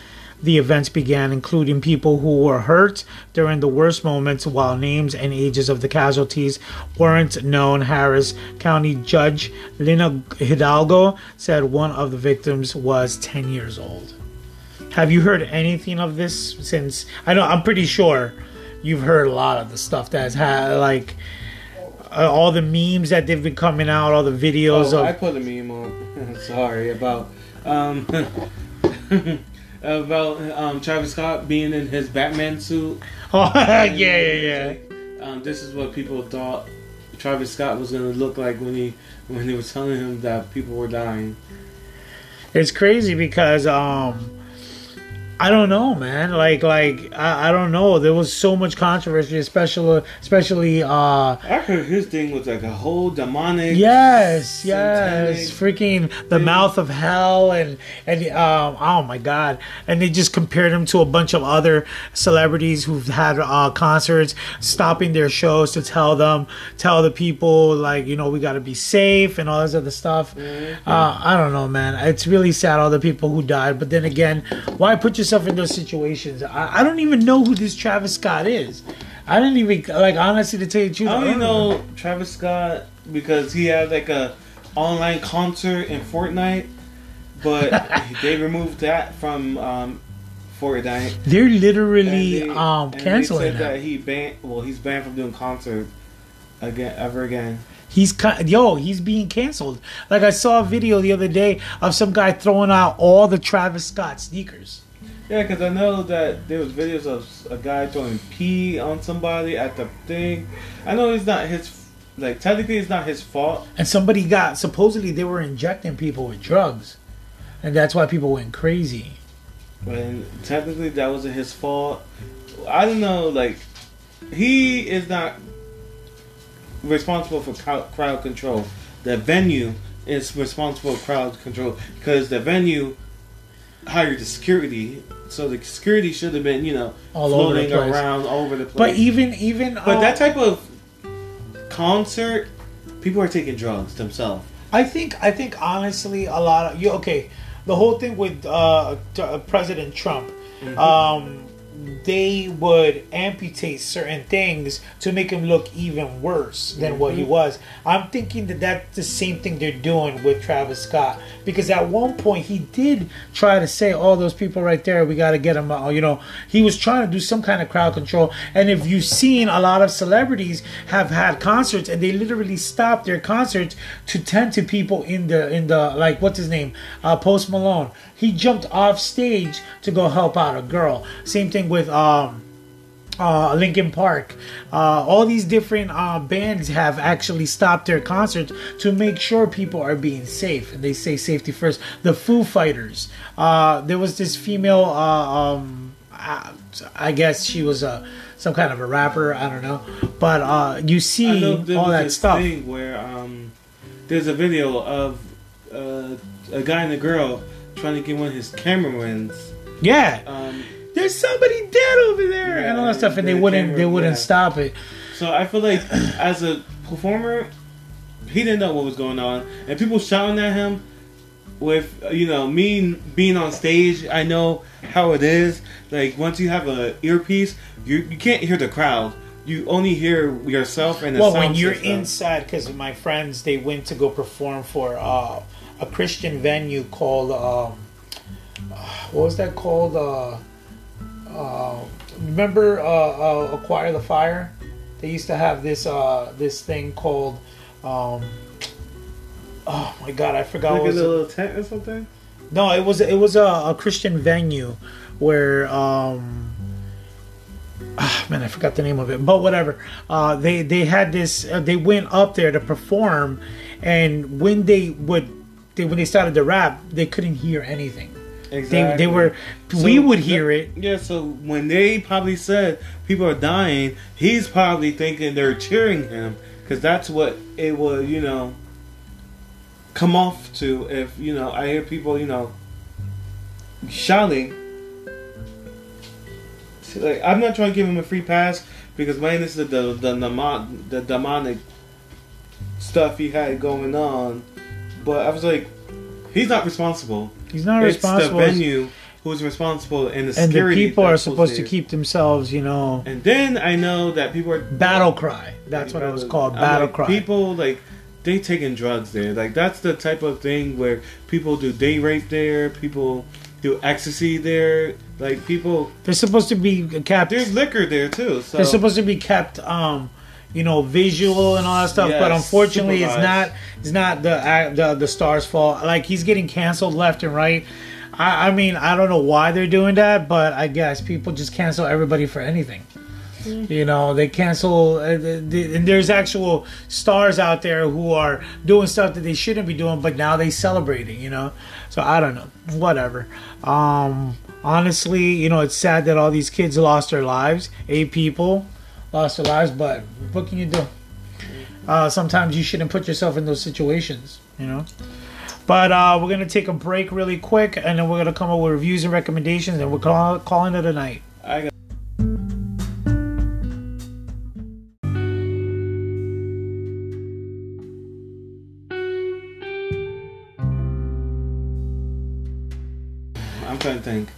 the events began, including people who were hurt during the worst moments, while names and ages of the casualties weren't known. Harris County Judge Lina Hidalgo said one of the victims was 10 years old. Have you heard anything of this since? I know I'm pretty sure you've heard a lot of the stuff that's had like uh, all the memes that they've been coming out, all the videos Oh, of. I put a meme on. Sorry about um about um Travis Scott being in his Batman suit. Oh, yeah, yeah, yeah. Um, this is what people thought Travis Scott was gonna look like when he when they were telling him that people were dying. It's crazy because um I don't know, man. Like like I, I don't know. There was so much controversy, especially especially uh I heard his thing was like a whole demonic. Yes, yes, freaking the mouth of hell, and and um, oh my god, and they just compared him to a bunch of other celebrities who've had uh, concerts, stopping their shows to tell them, tell the people like you know we got to be safe and all this other stuff. Uh, I don't know, man. It's really sad all the people who died, but then again, why put yourself in those situations? I, I don't even know who this Travis Scott is. I didn't even like honestly to tell you the truth. I only don't know Travis Scott because he had like a online concert in Fortnite, but they removed that from um, Fortnite. They're literally they- um canceling they said that he banned. Well, he's banned from doing concerts again ever again. He's yo, he's being canceled. Like I saw a video the other day of some guy throwing out all the Travis Scott sneakers. Yeah, because I know that there was videos of a guy throwing pee on somebody at the thing. I know it's not his like technically it's not his fault. And somebody got supposedly they were injecting people with drugs, and that's why people went crazy. And technically that wasn't his fault. I don't know, like he is not responsible for crowd, crowd control. The venue is responsible for crowd control because the venue hired the security, so the security should have been, you know, All floating place. around all over the place. But even even but that type of concert, people are taking drugs themselves. I think I think honestly a lot of you okay the whole thing with uh, uh, President Trump Mhm. um, they would amputate certain things to make him look even worse than what he Mhm. was. I'm thinking that that's the same thing they're doing with Travis Scott because at one point he did try to say, "All those people right there, we got to get them." out," You know, he was trying to do some kind of crowd control. And if you've seen a lot of celebrities have had concerts and they literally stopped their concerts to tend to people in the in the like what's his name, uh, Post Malone. He jumped off stage to go help out a girl. Same thing with um uh, Linkin Park. Uh, all these different uh, bands have actually stopped their concerts to make sure people are being safe, and they say safety first. The Foo Fighters. Uh, there was this female. Uh, um, I, I guess she was a some kind of a rapper. I don't know, but uh, you see all that stuff. Thing where um, there's a video of uh, a guy and a girl trying to get one of his cameramans. Yeah, Um, there's somebody dead over there, and all that stuff, and they wouldn't they wouldn't yeah. stop it. So I feel like as a performer, he didn't know what was going on, and people shouting at him. With you know me being on stage, I know how it is. Like once you have a earpiece, you you can't hear the crowd. You only hear yourself and the well sound when you're system. inside because my friends they went to go perform for uh, a christian venue called um, uh, what was that called uh, uh, remember uh, uh, acquire the fire they used to have this uh, this thing called um, oh my god i forgot like what a was it. little tent or something. No, it was it was a, a Christian venue where um ah, man, I forgot the name of it, but whatever. Uh, they they had this. Uh, they went up there to perform, and when they would, they when they started to rap, they couldn't hear anything. They they were. we would hear it. Yeah, so when they probably said people are dying, he's probably thinking they're cheering him because that's what it would, you know, come off to if you know I hear people, you know, shouting. See, Like I'm not trying to give him a free pass because man, this is the the the, the demonic stuff he had going on, but I was like, he's not responsible. He's not it's responsible. the venue who's responsible and the and the people are supposed to keep themselves, you know, And then I know that people are battle cry. That's what it was called, battle like, cry. People like they taking drugs there. Like that's the type of thing where people do day rape there. People do ecstasy there. Like people. They're supposed to be kept. There's liquor there too. So They're supposed to be kept, um, you know, visual and all that stuff. but Yes, unfortunately, it's not. It's not the act- the the star's fault. Like he's getting canceled left and right. I, I mean, I don't know why they're doing that, but I guess people just cancel everybody for anything. You know, they cancel, uh, the- the- and there's actual stars out there who are doing stuff that they shouldn't be doing, but now they celebrating. You know, so I don't know, whatever. Um, honestly, you know, it's sad that all these kids lost their lives. Eight people lost their lives, but what can you do? Uh, sometimes you shouldn't put yourself in those situations. You know. But uh, we're gonna take a break really quick, and then we're gonna come up with reviews and recommendations, and we're call- calling it a night. I got. I'm trying to think.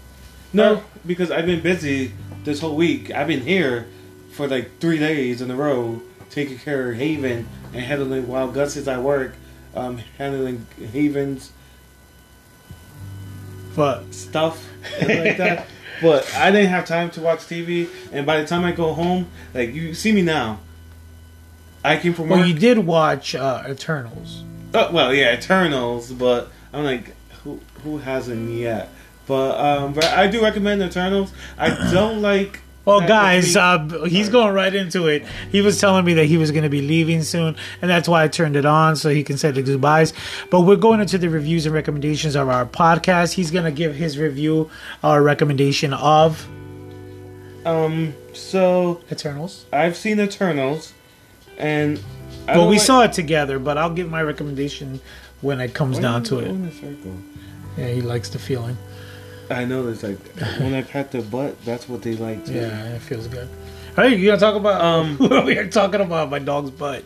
No, because I've been busy this whole week. I've been here for like three days in a row, taking care of Haven and handling while Gus is at work, um, handling Haven's but stuff like that. But I didn't have time to watch TV, and by the time I go home, like you see me now, I came from work. Well, you did watch uh, Eternals. Oh, well, yeah, Eternals, but I'm like, who who hasn't yet? But um, but I do recommend Eternals. I don't like Well, That- guys, uh, he's going right into it. He was telling me that he was going to be leaving soon, and that's why I turned it on so he can say the goodbyes. But we're going into the reviews and recommendations of our podcast. He's going to give his review or recommendation of Um. So Eternals. I've seen Eternals, and I Well, we like- saw it together, but I'll give my recommendation when it comes Why down to it. go in a circle? Yeah, he likes the feeling. I know it's like when I pat their butt, that's what they like too. Yeah, it feels good. Hey, you gonna talk about? Um, we are talking about my dog's butt.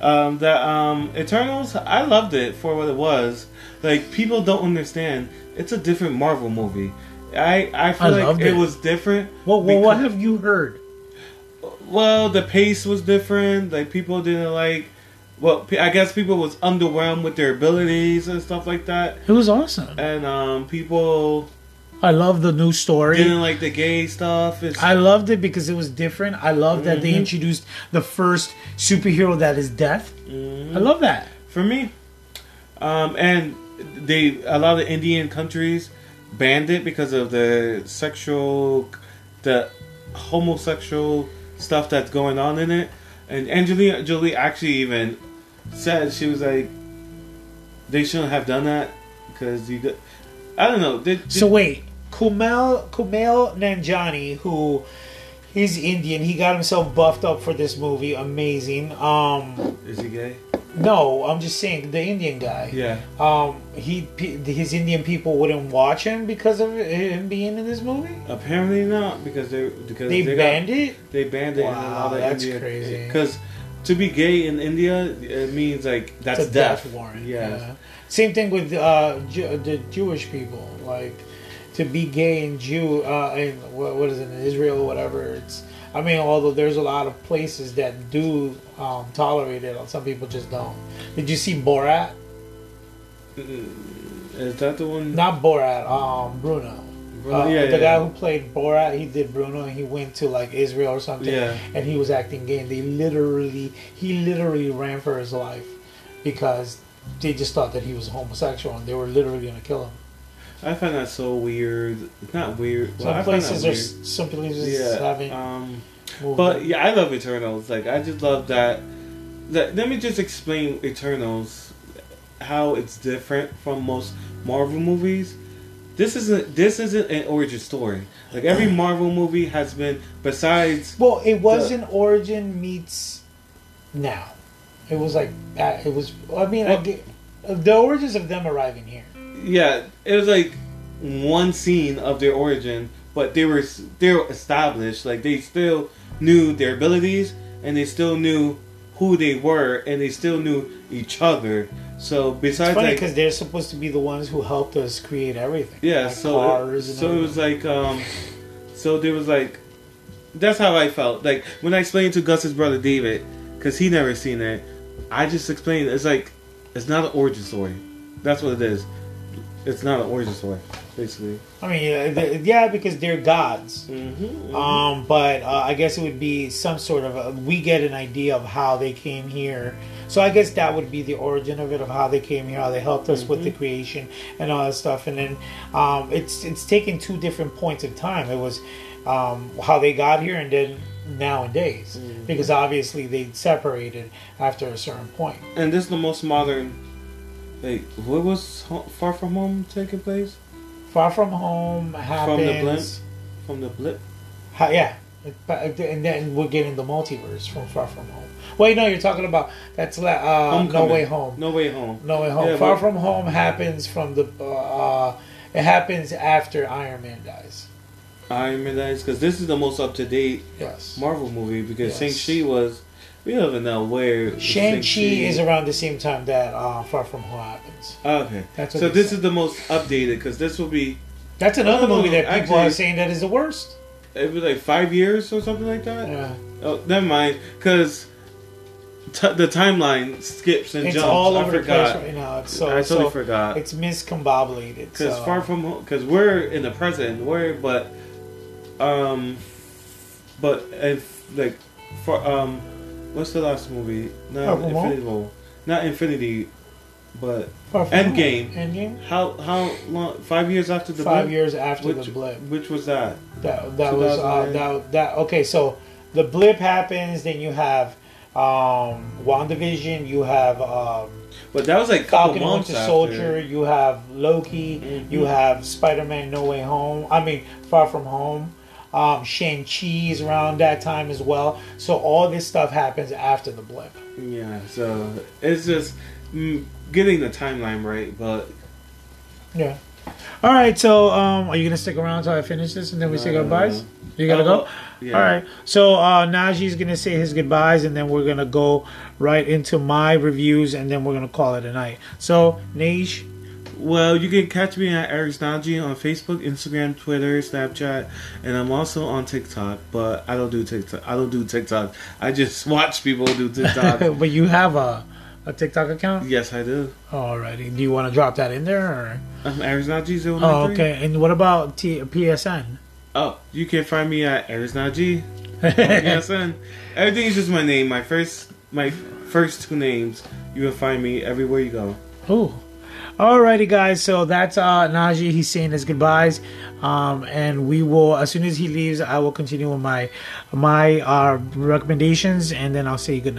Um, that um, Eternals, I loved it for what it was. Like people don't understand, it's a different Marvel movie. I I feel I like it. it. was different. Well, well what have you heard? Well, the pace was different. Like people didn't like. Well, I guess people was underwhelmed with their abilities and stuff like that. It was awesome. And um, people I love the new story. didn't like the gay stuff. It's, I loved it because it was different. I love that they Mhm. introduced the first superhero that is death. Mhm. I love that. for me. Um, and they a lot of Indian countries banned it because of the sexual, the homosexual stuff that's going on in it. And Angelina Jolie actually even said she was like, they shouldn't have done that because you. got- I don't know. Did, So wait, Kumail Kumail Nanjiani, who he's Indian, he got himself buffed up for this movie. Amazing. Um, is he gay? no, I'm just saying the Indian guy. Yeah. Um, he his Indian people wouldn't watch him because of him being in this movie. Apparently not because they because They got- banned it? They banned it in a Wow, lot of that's India. crazy. Because to be gay in India, it means like that's It's a death. death warrant. Yeah. Yeah. Same thing with uh, Ju- the Jewish people. Like to be gay and Jew uh, in what, what is it in Israel or whatever. It's I mean, although there's a lot of places that do um, tolerate it, some people just don't. Did you see Borat? Is that the one? Not Borat. Um, Bruno. Bruno, Uh, yeah, the yeah, guy who played Borat, he did Bruno, and he went to like Israel or something, Yeah. and he was acting gay. And they literally, he literally ran for his life because they just thought that he was homosexual, and they were literally gonna kill him. I find that so weird. Not weird. Some Well, that places are weird. some places yeah. having Um, but yeah, I love Eternals. Like I just love that. That let me just explain Eternals, how it's different from most Marvel movies. This isn't this isn't an origin story. Like every Marvel movie has been besides. Well, it was the- an origin meets now. It was like it was. I mean, I get, the origins of them arriving here. Yeah, it was like one scene of their origin, but they were still established. Like they still knew their abilities, and they still knew who they were, and they still knew each other. So besides, It's funny like, because they're supposed to be the ones who helped us create everything. yeah, like so it, and so it was like, um, so there was like, that's how I felt. Like when I explained to Gus's brother David, because he never seen it, I just explained it's like it's not an origin story. That's what it is. It's not an origin story, basically. I mean, yeah, yeah, because they're gods. Mm-hmm, Um, but uh, I guess it would be some sort of a, we get an idea of how they came here. So I guess that would be the origin of it, of how they came here, how they helped us with the Mm-hmm. creation and all that stuff. And then um, it's it's taken two different points of time. It was um, how they got here, and then nowadays, Mm-hmm. because obviously they separated after a certain point. And this is the most modern. Like, what was Far From Home taking place? Far from home happens. From the blip. From the blip. Ha- yeah, But- and then we're getting the multiverse from Far From Home. Wait, no, you're talking about that's la- uh, No Way Home. No Way Home. No Way Home. Yeah, Far but- From Home happens from the. Uh, it happens after Iron Man dies. Iron Man dies because this is the most up to date Yes. Marvel movie because Yes. Shang Chi was. We don't even know where Shang Chi is around the same time that uh, Far From Home happens. Okay, That's what so this said. is the most updated because this will be. That's another movie that people actually- are saying that is the worst. It was like five years or something like that. Yeah. Oh, never mind, because t- the timeline skips and It's jumps. all I over the forgot. place right now. It's so I totally so forgot. It's miscombobulated. Because so. far from home, because we're in the present, we're but, um, but if like, for um, what's the last movie? Not Infinity War, not Infinity but from Endgame. Endgame. How how long? Five years after the Five blip? years after which, the blip. Which was that? That that was uh, that that okay. So the blip happens, then you have um WandaVision, you have um But that was like Falcon months Winter after. Soldier, you have Loki, Mhm. you have Spider Man No Way Home. I mean Far From Home. Um, Shang Chi is around that time as well. So all this stuff happens after the blip. Yeah, so it's just mm, getting the timeline right, but Yeah. All right. So, um, are you gonna stick around until I finish this and then we say No, no, goodbyes? You gotta Oh, go. yeah. All right. So uh, Najee's gonna say his goodbyes and then we're gonna go right into my reviews and then we're gonna call it a night. So Naj, Well, you can catch me at Eric's Naji on Facebook, Instagram, Twitter, Snapchat, and I'm also on TikTok. But I don't do TikTok. I don't do TikTok. I just watch people do TikTok. but you have a a TikTok account. yes, I do. Alrighty. Do you want to drop that in there? Or? I'm Eric's Naji. Oh, okay. And what about T- PSN? Oh, you can find me at Eric's Naji. PSN. Everything is just my name. My first, my first two names. You can find me everywhere you go. Ooh. Alrighty, guys. So that's uh, Najee. He's saying his goodbyes, um, and we will as soon as he leaves, I will continue with my my uh, recommendations, and then I'll say good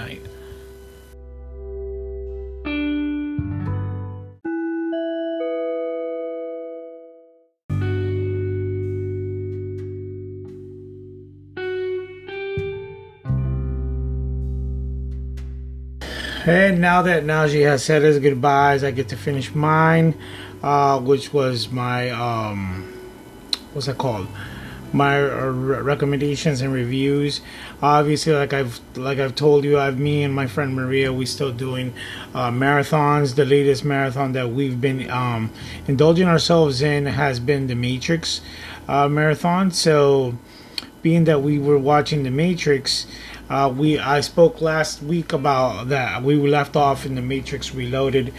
And now that Najee has said his goodbyes, I get to finish mine, uh, which was my um, what's that called? My uh, recommendations and reviews. Obviously, like I've like I've told you, I've me and my friend Maria, we still doing uh, marathons. The latest marathon that we've been um, indulging ourselves in has been the Matrix uh, marathon. So being that we were watching The Matrix, uh, we I spoke last week about that. We left off in The Matrix Reloaded.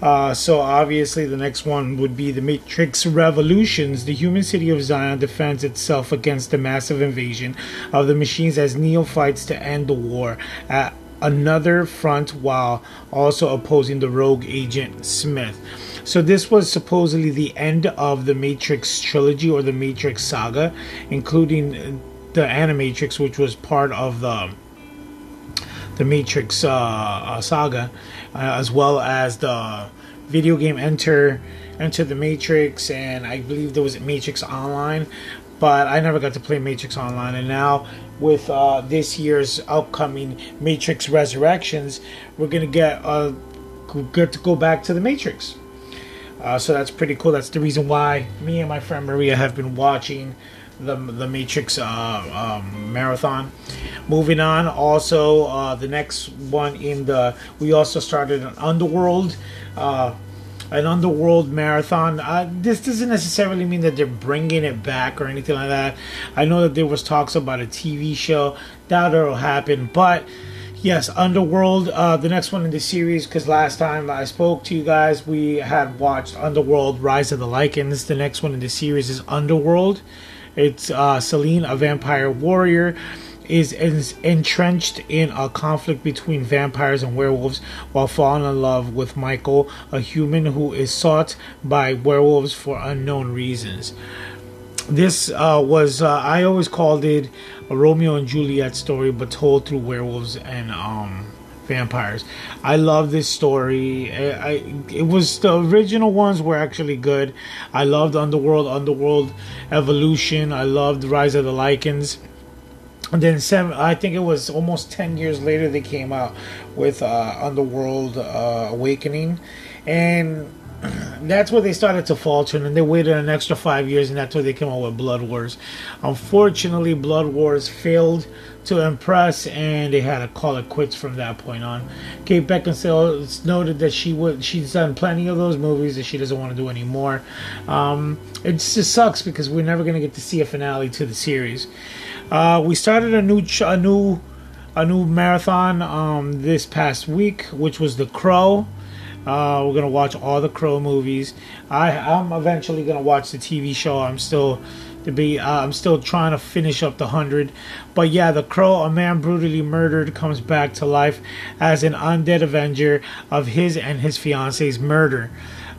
Uh, so obviously the next one would be The Matrix Revolutions. The human city of Zion defends itself against the massive invasion of the machines as Neo fights to end the war at another front while also opposing the rogue agent Smith. So this was supposedly the end of the Matrix trilogy or the Matrix saga, including the Animatrix, which was part of the the Matrix uh, uh, saga, uh, as well as the video game Enter Enter the Matrix, and I believe there was Matrix Online, but I never got to play Matrix Online. And now with uh, this year's upcoming Matrix Resurrections, we're gonna get uh, get to go back to the Matrix. Uh, so that's pretty cool. That's the reason why me and my friend Maria have been watching the the Matrix uh, um, marathon. Moving on, also uh, the next one in the we also started an Underworld. Uh, an underworld marathon. Uh, this doesn't necessarily mean that they're bringing it back or anything like that. I know that there was talks about a TV show. It'll happen, but yes, Underworld. Uh, the next one in the series, because last time I spoke to you guys, we had watched Underworld: Rise of the Lycans. The next one in the series is Underworld. It's uh, Selene, a vampire warrior, is, is entrenched in a conflict between vampires and werewolves while falling in love with Michael, a human who is sought by werewolves for unknown reasons. This uh, was, uh, I always called it a Romeo and Juliet story, but told through werewolves and um, vampires. I love this story. I, I it was the original ones were actually good. I loved Underworld, Underworld Evolution. I loved Rise of the Lycans. And then seven, I think it was almost ten years later they came out with uh, Underworld uh, Awakening, and that's where they started to falter. And they waited an extra five years, and that's where they came out with Blood Wars. Unfortunately, Blood Wars failed to impress, and they had to call it quits from that point on. Kate Beckinsale noted that she would she's done plenty of those movies that she doesn't want to do anymore. Um, it just sucks because we're never going to get to see a finale to the series. Uh, we started a new ch- a new a new marathon um, this past week, which was The Crow. Uh, we're gonna watch all the Crow movies. I I'm eventually gonna watch the TV show. I'm still to be. Uh, I'm still trying to finish up the hundred, but yeah, the Crow, a man brutally murdered, comes back to life as an undead avenger of his and his fiance's murder.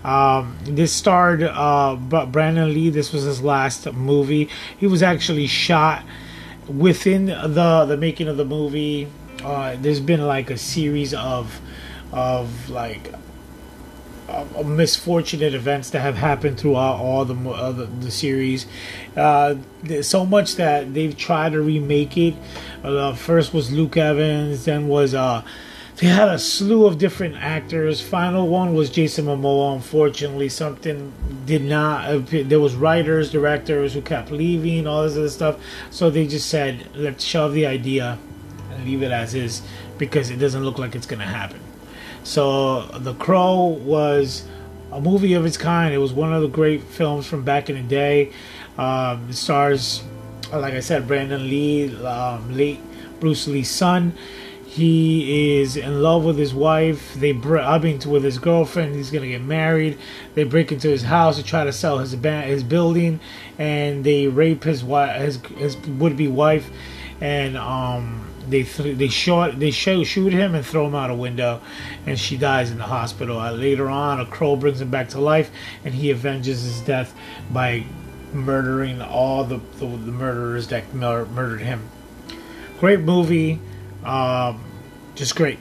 Um, this starred uh, Brandon Lee. This was his last movie. He was actually shot within the the making of the movie. Uh, there's been like a series of of like uh, misfortunate events that have happened throughout all the uh, the, the series. Uh, so much that they've tried to remake it. Uh, first was Luke Evans, then was uh, they had a slew of different actors. Final one was Jason Momoa. Unfortunately, something did not. uh, There was writers, directors who kept leaving, all this other stuff. So they just said, let's shove the idea and leave it as is because it doesn't look like it's gonna happen. So The Crow was a movie of its kind. It was one of the great films from back in the day. Um, it stars, like I said, Brandon Lee, um, late Bruce Lee's son. He is in love with his wife. They br- I mean, with his girlfriend. He's gonna get married. They break into his house to try to sell his his building, and they rape his wife, his, his would be wife, and um, they th- they shot they show, shoot him and throw him out a window, and she dies in the hospital. Uh, later on, a crow brings him back to life, and he avenges his death by murdering all the the, the murderers that mur- murdered him. Great movie, um, just great.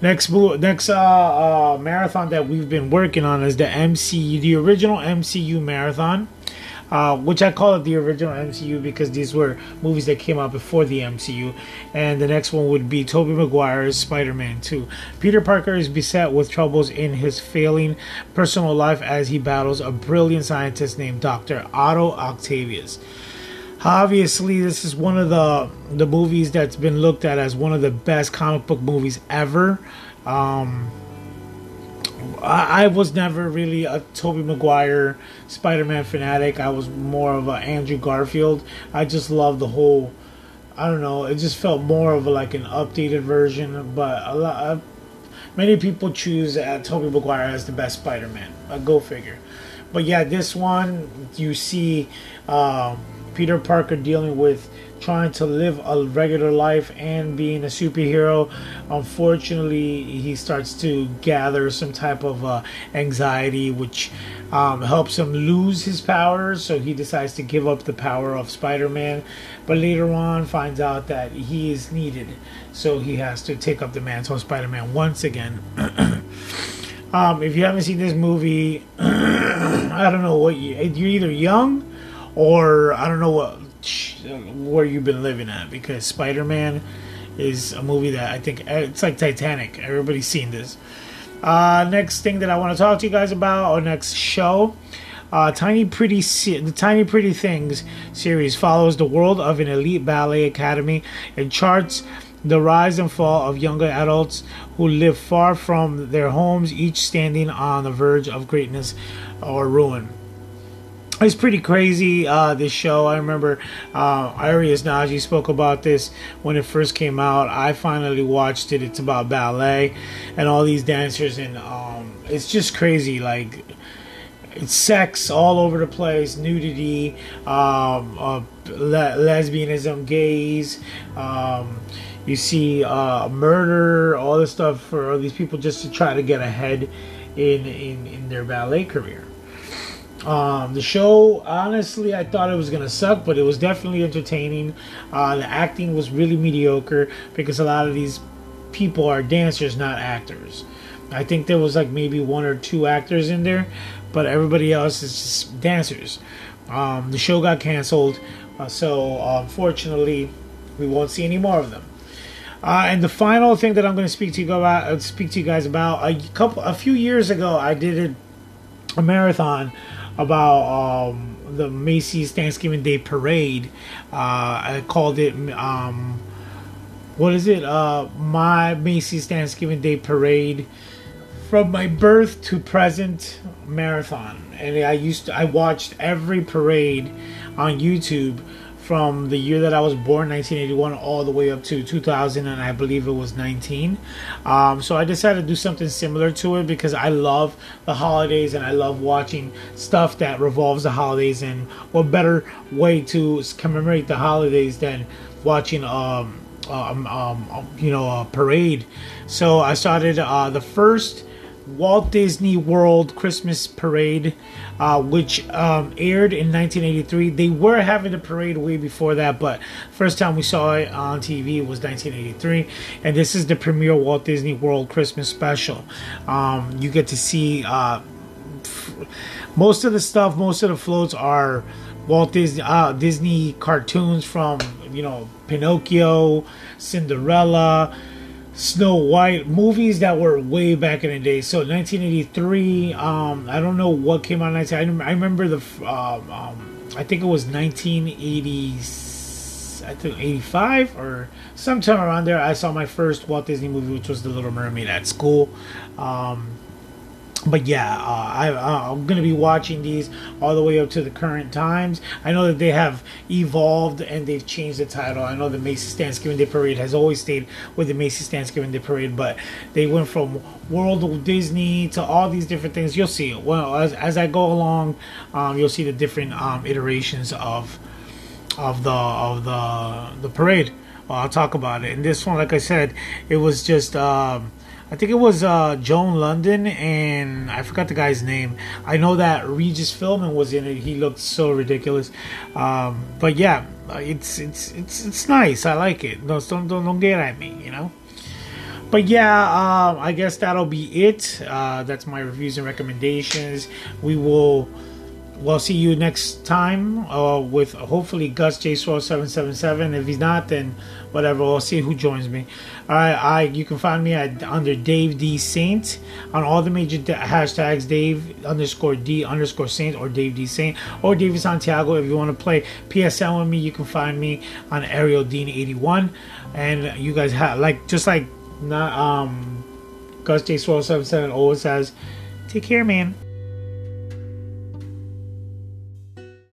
Next, next uh, uh, marathon that we've been working on is the MCU, the original MCU marathon uh, which I call it the original MCU because these were movies that came out before the MCU. And the next one would be Tobey Maguire's Spider-Man 2. Peter Parker is beset with troubles in his failing personal life as he battles a brilliant scientist named Dr. Otto Octavius. Obviously, this is one of the the movies that's been looked at as one of the best comic book movies ever. Um, I, was never really a Tobey Maguire Spider-Man fanatic. I was more of a Andrew Garfield. I just love the whole. I don't know. It just felt more of a, like an updated version, but a lot. Uh, many people choose uh, Tobey Maguire as the best Spider-Man. Uh, go figure. But yeah, this one you see um, Peter Parker dealing with trying to live a regular life and being a superhero. Unfortunately, he starts to gather some type of uh, anxiety, which um, helps him lose his powers. So he decides to give up the power of Spider-Man, but later on finds out that he is needed. So he has to take up the mantle of Spider-Man once again. um, if you haven't seen this movie, I don't know what you, you're either young or I don't know what where you've been living at because Spider-Man is a movie that I think eh, it's like Titanic. Everybody's seen this. Uh, next thing that I want to talk to you guys about, or next show, uh, Tiny Pretty Se- the Tiny Pretty Things series follows the world of an elite ballet academy and charts the rise and fall of younger adults who live far from their homes, each standing on the verge of greatness or ruin it's pretty crazy uh, this show. I remember uh, arias naji spoke about this when it first came out. I finally watched it. It's about ballet and all these dancers and um, it's just crazy like it's sex all over the place nudity um, uh, le- lesbianism gays um, you see uh, murder all this stuff for all these people just to try to get ahead in, in, in their ballet career um, the show, honestly, I thought it was gonna suck, but it was definitely entertaining. Uh, the acting was really mediocre because a lot of these people are dancers, not actors. I think there was like maybe one or two actors in there, but everybody else is just dancers. Um, the show got canceled, uh, so unfortunately, we won't see any more of them. Uh, and the final thing that I'm going to speak to you about, uh, speak to you guys about, a couple, a few years ago, I did a, a marathon about um, the Macy's Thanksgiving Day Parade. Uh, I called it, um, what is it? Uh, my Macy's Thanksgiving Day Parade from my birth to present marathon. And I used to, I watched every parade on YouTube from the year that I was born, 1981, all the way up to 2000, and I believe it was 19. Um, so I decided to do something similar to it because I love the holidays and I love watching stuff that revolves the holidays. And what better way to commemorate the holidays than watching um, um, um, you know a parade? So I started uh, the first Walt Disney World Christmas Parade, uh, which um, aired in 1983. They were having a parade way before that, but first time we saw it on TV was 1983, and this is the premiere Walt Disney World Christmas special. Um, you get to see uh, f- most of the stuff, most of the floats are Walt Disney uh, Disney cartoons from you know Pinocchio, Cinderella. Snow White movies that were way back in the day. So 1983. Um, I don't know what came out. 19, I, rem- I remember the. Um, um, I think it was 1980. I think 85 or sometime around there. I saw my first Walt Disney movie, which was The Little Mermaid at school. Um, but yeah, uh, I, I'm gonna be watching these all the way up to the current times. I know that they have evolved and they've changed the title. I know the Macy's Thanksgiving Day Parade has always stayed with the Macy's Thanksgiving Day Parade, but they went from World of Disney to all these different things. You'll see. Well, as, as I go along, um, you'll see the different um, iterations of of the of the the parade. Well, I'll talk about it. And this one, like I said, it was just. Um, I think it was uh, Joan Lunden and I forgot the guy's name. I know that Regis Philbin was in it. He looked so ridiculous. Um, but yeah, uh, it's it's it's it's nice. I like it. No, don't don't don't get at me, you know. But yeah, um, I guess that'll be it. Uh, that's my reviews and recommendations. We will we'll see you next time uh, with hopefully Gus J Swell seven seven seven. If he's not, then whatever. We'll see who joins me. Right, I you can find me at under Dave D Saint on all the major da- hashtags. Dave underscore D underscore Saint or Dave D Saint or David Santiago. If you want to play PSL with me, you can find me on Ariel Dean eighty one. And you guys have like just like not um Gus J Swell seven seven always says. Take care, man.